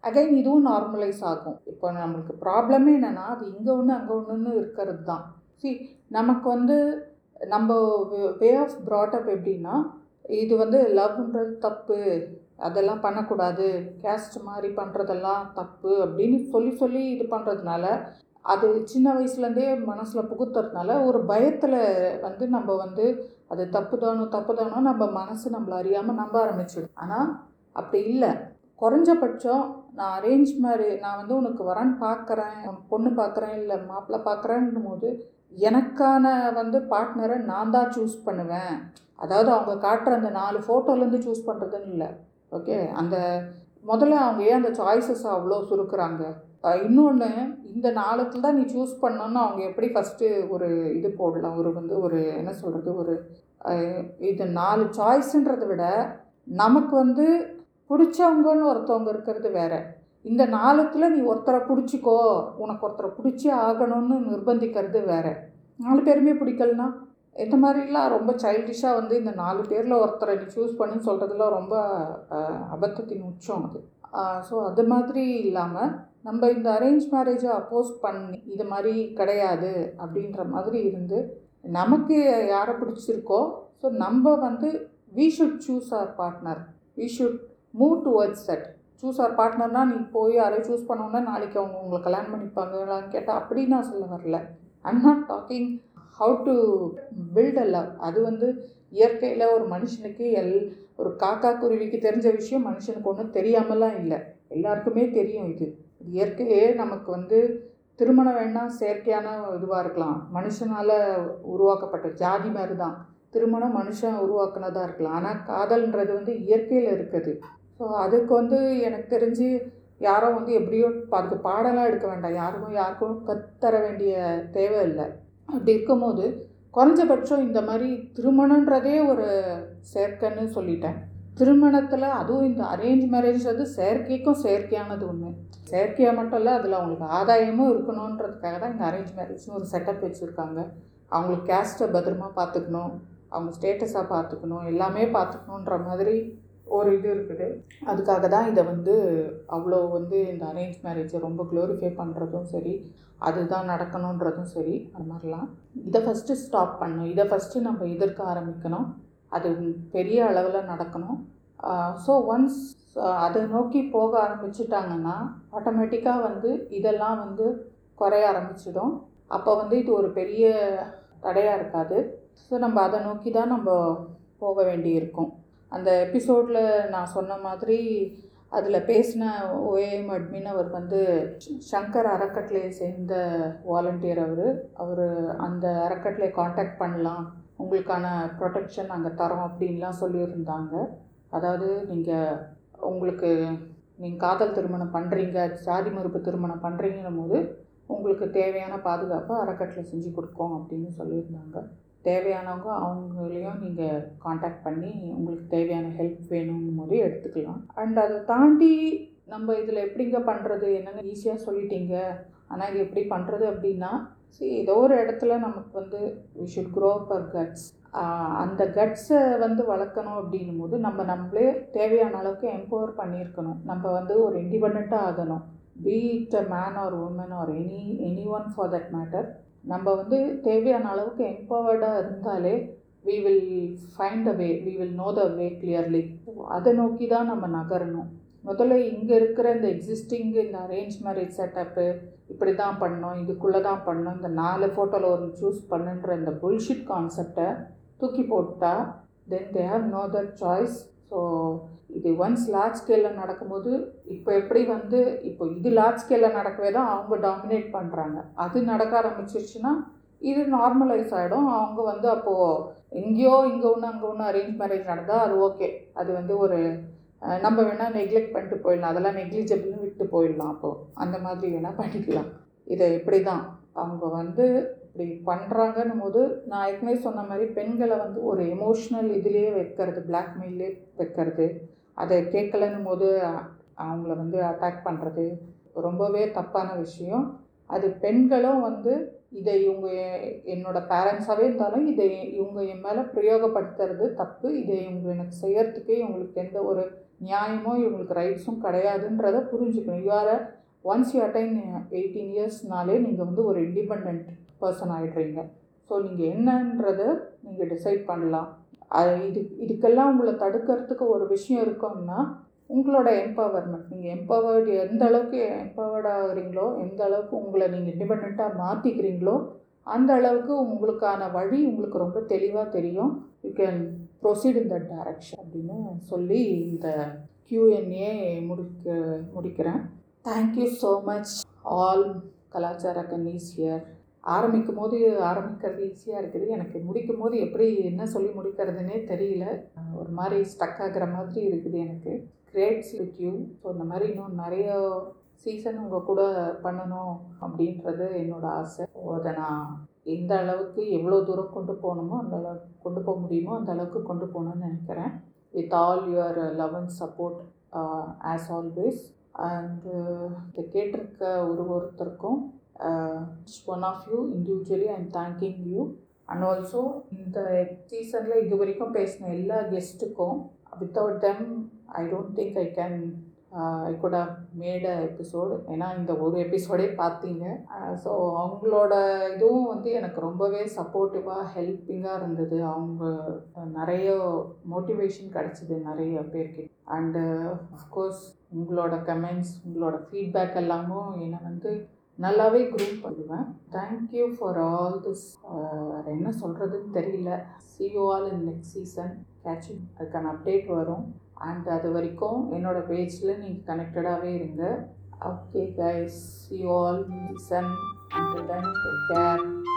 அகைன் இதுவும் நார்மலைஸ் ஆகும் இப்போ நம்மளுக்கு ப்ராப்ளமே என்னென்னா அது இங்கே ஒன்று அங்கே ஒன்றுன்னு இருக்கிறது தான் சி நமக்கு வந்து நம்ம வே ஆஃப் ப்ராட்டப் எப்படின்னா இது வந்து லவ்ன்றது தப்பு அதெல்லாம் பண்ணக்கூடாது கேஸ்ட் மாதிரி பண்ணுறதெல்லாம் தப்பு அப்படின்னு சொல்லி சொல்லி இது பண்ணுறதுனால அது சின்ன வயசுலேருந்தே மனசில் புகுத்துறதுனால ஒரு பயத்தில் வந்து நம்ம வந்து அது தப்பு தானோ தப்பு தானோ நம்ம மனசு நம்மளை அறியாமல் நம்ப ஆரம்பிச்சிடும் ஆனால் அப்படி இல்லை குறைஞ்சபட்சம் நான் அரேஞ்ச் மாதிரி நான் வந்து உனக்கு வரேன்னு பார்க்குறேன் பொண்ணு பார்க்குறேன் இல்லை மாப்பிள்ளை பார்க்குறேன்னும் போது எனக்கான வந்து பார்ட்னரை நான் தான் சூஸ் பண்ணுவேன் அதாவது அவங்க காட்டுற அந்த நாலு ஃபோட்டோலேருந்து சூஸ் பண்ணுறதுன்னு இல்லை ஓகே அந்த முதல்ல அவங்க ஏன் அந்த சாய்ஸஸ் அவ்வளோ சுருக்கிறாங்க இன்னொன்று இந்த நாளத்தில் தான் நீ சூஸ் பண்ணணும்னு அவங்க எப்படி ஃபஸ்ட்டு ஒரு இது போடலாம் ஒரு வந்து ஒரு என்ன சொல்கிறது ஒரு இது நாலு சாய்ஸுன்றதை விட நமக்கு வந்து பிடிச்சவங்கன்னு ஒருத்தவங்க இருக்கிறது வேறு இந்த நாளத்தில் நீ ஒருத்தரை பிடிச்சிக்கோ உனக்கு ஒருத்தரை பிடிச்சி ஆகணும்னு நிர்பந்திக்கிறது வேறு நாலு பேருமே பிடிக்கலனா இந்த மாதிரிலாம் ரொம்ப சைல்டிஷாக வந்து இந்த நாலு பேரில் ஒருத்தரை நீ சூஸ் பண்ணுன்னு சொல்கிறதுல ரொம்ப அபத்தத்தின் உச்சம் அது ஸோ அது மாதிரி இல்லாமல் நம்ம இந்த அரேஞ்ச் மேரேஜை அப்போஸ் பண்ணி இது மாதிரி கிடையாது அப்படின்ற மாதிரி இருந்து நமக்கு யாரை பிடிச்சிருக்கோ ஸோ நம்ம வந்து we should choose our partner we should move towards that choose our பார்ட்னர்னால் நீ போய் யாரையும் சூஸ் பண்ணோன்னா நாளைக்கு அவங்க உங்களை கல்யாணம் பண்ணிப்பாங்களான்னு கேட்டால் அப்படின்னு நான் சொல்ல வரல I'm not talking how to build a love அது வந்து இயற்கையில் ஒரு மனுஷனுக்கு எல் ஒரு காக்கா குருவிக்கு தெரிஞ்ச விஷயம் மனுஷனுக்கு ஒன்றும் தெரியாமலாம் இல்லை எல்லாருக்குமே தெரியும் இது இயற்கையே நமக்கு வந்து திருமணம் வேணால் செயற்கையான இதுவாக இருக்கலாம் மனுஷனால் உருவாக்கப்பட்ட ஜாதி மாதிரி தான் திருமணம் மனுஷன் உருவாக்குனதாக இருக்கலாம் ஆனால் காதல்ன்றது வந்து இயற்கையில் இருக்குது ஸோ அதுக்கு வந்து எனக்கு தெரிஞ்சு யாரும் வந்து எப்படியோ அதுக்கு பாடலாம் எடுக்க வேண்டாம் யாருக்கும் யாருக்கும் கற்றுத்தர வேண்டிய தேவை இல்லை அப்படி இருக்கும்போது குறைஞ்சபட்சம் இந்த மாதிரி திருமணன்றதே ஒரு செயற்கைன்னு சொல்லிட்டேன் திருமணத்தில் அதுவும் இந்த அரேஞ்ச் மேரேஜ்ன்றது செயற்கைக்கும் செயற்கையானது ஒன்று செயற்கையாக மட்டும் இல்லை அதில் அவங்களுக்கு ஆதாயமும் இருக்கணுன்றதுக்காக தான் இந்த அரேஞ்ச் மேரேஜ்னு ஒரு செட்டப் வச்சுருக்காங்க அவங்களுக்கு கேஸ்ட்டை பத்திரமா பார்த்துக்கணும் அவங்க ஸ்டேட்டஸாக பார்த்துக்கணும் எல்லாமே பார்த்துக்கணுன்ற மாதிரி ஒரு இது இருக்குது அதுக்காக தான் இதை வந்து அவ்வளோ வந்து இந்த அரேஞ்ச் மேரேஜை ரொம்ப க்ளோரிஃபை பண்ணுறதும் சரி அதுதான் நடக்கணுன்றதும் சரி அது மாதிரிலாம் இதை ஃபஸ்ட்டு ஸ்டாப் பண்ணணும் இதை ஃபஸ்ட்டு நம்ம எதிர்க்க ஆரம்பிக்கணும் அது பெரிய அளவில் நடக்கணும் ஸோ ஒன்ஸ் அதை நோக்கி போக ஆரம்பிச்சிட்டாங்கன்னா ஆட்டோமேட்டிக்காக வந்து இதெல்லாம் வந்து குறைய ஆரம்பிச்சிடும் அப்போ வந்து இது ஒரு பெரிய தடையாக இருக்காது ஸோ நம்ம அதை நோக்கி தான் நம்ம போக வேண்டி இருக்கும் அந்த எபிசோடில் நான் சொன்ன மாதிரி அதில் பேசின ஓஏஎம் அட்மின் அவர் வந்து சங்கர் அறக்கட்டளையை சேர்ந்த வாலண்டியர் அவர் அவர் அந்த அறக்கட்டளையை காண்டாக்ட் பண்ணலாம் உங்களுக்கான ப்ரொடெக்ஷன் அங்கே தரோம் அப்படின்லாம் சொல்லியிருந்தாங்க அதாவது நீங்கள் உங்களுக்கு நீங்கள் காதல் திருமணம் பண்ணுறீங்க சாதி மறுப்பு திருமணம் பண்ணுறீங்கிற போது உங்களுக்கு தேவையான பாதுகாப்பை அறக்கட்டளை செஞ்சு கொடுக்கும் அப்படின்னு சொல்லியிருந்தாங்க தேவையானவங்க அவங்களையும் நீங்கள் காண்டாக்ட் பண்ணி உங்களுக்கு தேவையான ஹெல்ப் வேணும்னு போது எடுத்துக்கலாம் அண்ட் அதை தாண்டி நம்ம இதில் எப்படிங்க பண்ணுறது என்னென்னு ஈஸியாக சொல்லிட்டீங்க ஆனால் இது எப்படி பண்ணுறது அப்படின்னா சரி ஏதோ ஒரு இடத்துல நமக்கு வந்து we should grow our guts அந்த கட்ஸை வந்து வளர்க்கணும் அப்படின்னும் போது நம்ம நம்மளே தேவையான அளவுக்கு எம்பவர் பண்ணியிருக்கணும் நம்ம வந்து ஒரு இண்டிபெண்ட்டாக ஆகணும் be it a man or woman or any any one for that matter நம்ம வந்து தேவையான அளவுக்கு எம்பவர்டாக இருந்தாலே we will find a way we will know the way clearly அதை நோக்கி தான் நம்ம நகரணும் முதல்ல இங்கே இருக்கிற இந்த எக்ஸிஸ்டிங் இந்த அரேஞ்ச் மேரேஜ் செட்டப்பு இப்படி தான் பண்ணோம் இதுக்குள்ளே தான் பண்ணோம் இந்த நாலு ஃபோட்டோவில் ஒன்று சூஸ் பண்ணுன்ற இந்த புல்ஷிட் கான்செப்டை தூக்கி போட்டால் then they have no other choice so இது ஒன்ஸ் லார்ஜ் ஸ்கேலில் நடக்கும்போது இப்போ எப்படி வந்து இப்போ இது லார்ஜ் ஸ்கேலில் நடக்கவே தான் அவங்க டாமினேட் பண்ணுறாங்க அது நடக்க ஆரம்பிச்சிருச்சுன்னா இது நார்மலைஸ் ஆகிடும் அவங்க வந்து அப்போது எங்கேயோ இங்கே ஒன்று அங்கே ஒன்று அரேஞ்ச் மேரேஜ் நடந்தால் அது ஓகே அது வந்து ஒரு நம்ம வேணால் நெக்லெக்ட் பண்ணிட்டு போயிடலாம் அதெல்லாம் நெக்லிஜபிள்னு விட்டு போயிடலாம் அப்போது அந்த மாதிரி வேணால் பண்ணிக்கலாம் இதை இப்படி தான் அவங்க வந்து இப்படி பண்ணுறாங்கன்னும் போது நான் ஏற்கனவே சொன்ன மாதிரி பெண்களை வந்து ஒரு எமோஷ்னல் இதுலேயே வைக்கிறது பிளாக்மெயிலே வைக்கிறது அதை கேட்கலன்னும் போது அவங்கள வந்து அட்டாக் பண்ணுறது ரொம்பவே தப்பான விஷயம் அது பெண்களும் வந்து இதை இவங்க என்னோட பேரண்ட்ஸாகவே இருந்தாலும் இதை இவங்க என் மேலே பிரயோகப்படுத்துறது தப்பு இதை இவங்க எனக்கு செய்கிறதுக்கே இவங்களுக்கு எந்த ஒரு நியாயமோ இவங்களுக்கு ரைட்ஸும் கிடையாதுன்றதை புரிஞ்சுக்கணும் இவ்வாறு ஒன்ஸ் யூ அட்டைன் எயிட்டீன் இயர்ஸ்னாலே நீங்கள் வந்து ஒரு இண்டிபெண்ட் பர்சன் ஆகிடுறீங்க ஸோ நீங்கள் என்னன்றத நீங்கள் டிசைட் பண்ணலாம் அது இது இதுக்கெல்லாம் உங்களை தடுக்கிறதுக்கு ஒரு விஷயம் இருக்கோம்னா உங்களோட எம்பவர்மெண்ட் நீங்கள் எம்பவர்டு எந்த அளவுக்கு எம்பவர்ட் ஆகுறீங்களோ எந்த அளவுக்கு உங்களை நீங்கள் இண்டிபெண்ட்டாக மாற்றிக்கிறீங்களோ அந்த அளவுக்கு உங்களுக்கான வழி உங்களுக்கு ரொம்ப தெளிவாக தெரியும் you can proceed in the direction அப்படின்னு சொல்லி இந்த கியூஎன்ஏ முடிக்க முடிக்கிறேன் தேங்க்யூ ஸோ மச் ஆல் கலாச்சார கன்னீஸ் ஹியர் ஆரம்பிக்கும் போது ஆரம்பிக்கிறது ஈஸியாக இருக்குது எனக்கு முடிக்கும் போது எப்படி என்ன சொல்லி முடிக்கிறதுனே தெரியல ஒரு மாதிரி ஸ்டக் ஆகிற மாதிரி இருக்குது எனக்கு கிரேட்ஸ் வித் யூ ஸோ இந்த மாதிரி இன்னும் நிறைய சீசன் உங்கள் கூட பண்ணணும் அப்படின்றது என்னோடய ஆசை அதை நான் எந்த அளவுக்கு எவ்வளோ தூரம் கொண்டு போகணுமோ அந்த அளவுக்கு கொண்டு போக முடியுமோ அந்த அளவுக்கு கொண்டு போகணும்னு நினைக்கிறேன் with all your love and support as always and இதை கேட்டிருக்க ஒரு ஒருத்தருக்கும் one of you individually and thanking you and also இந்த சீசனில் இது வரைக்கும் பேசின எல்லா கெஸ்ட்டுக்கும் without them I don't think I can I could have made a episode ஏன்னா இந்த ஒரு எபிசோடே பார்த்தீங்க ஸோ uh, அவங்களோட இதுவும் வந்து எனக்கு ரொம்பவே சப்போர்ட்டிவாக ஹெல்ப்பிங்காக இருந்தது அவங்க நிறைய மோட்டிவேஷன் கிடச்சிது நிறைய பேருக்கு அண்டு அஃப்கோர்ஸ் uh, உங்களோட கமெண்ட்ஸ் உங்களோட ஃபீட்பேக் எல்லாமும் என்னை வந்து நல்லாவே க்ரூம் பண்ணுவேன் தேங்க்யூ ஃபார் ஆல் திஸ் வேறு என்ன சொல்கிறதுன்னு தெரியல see you all in next season catching அதுக்கான அப்டேட் வரும் அண்ட் அது வரைக்கும் என்னோடய பேஜில் நீங்கள் கனெக்டடாகவே இருங்க okay guys you all Sun and take care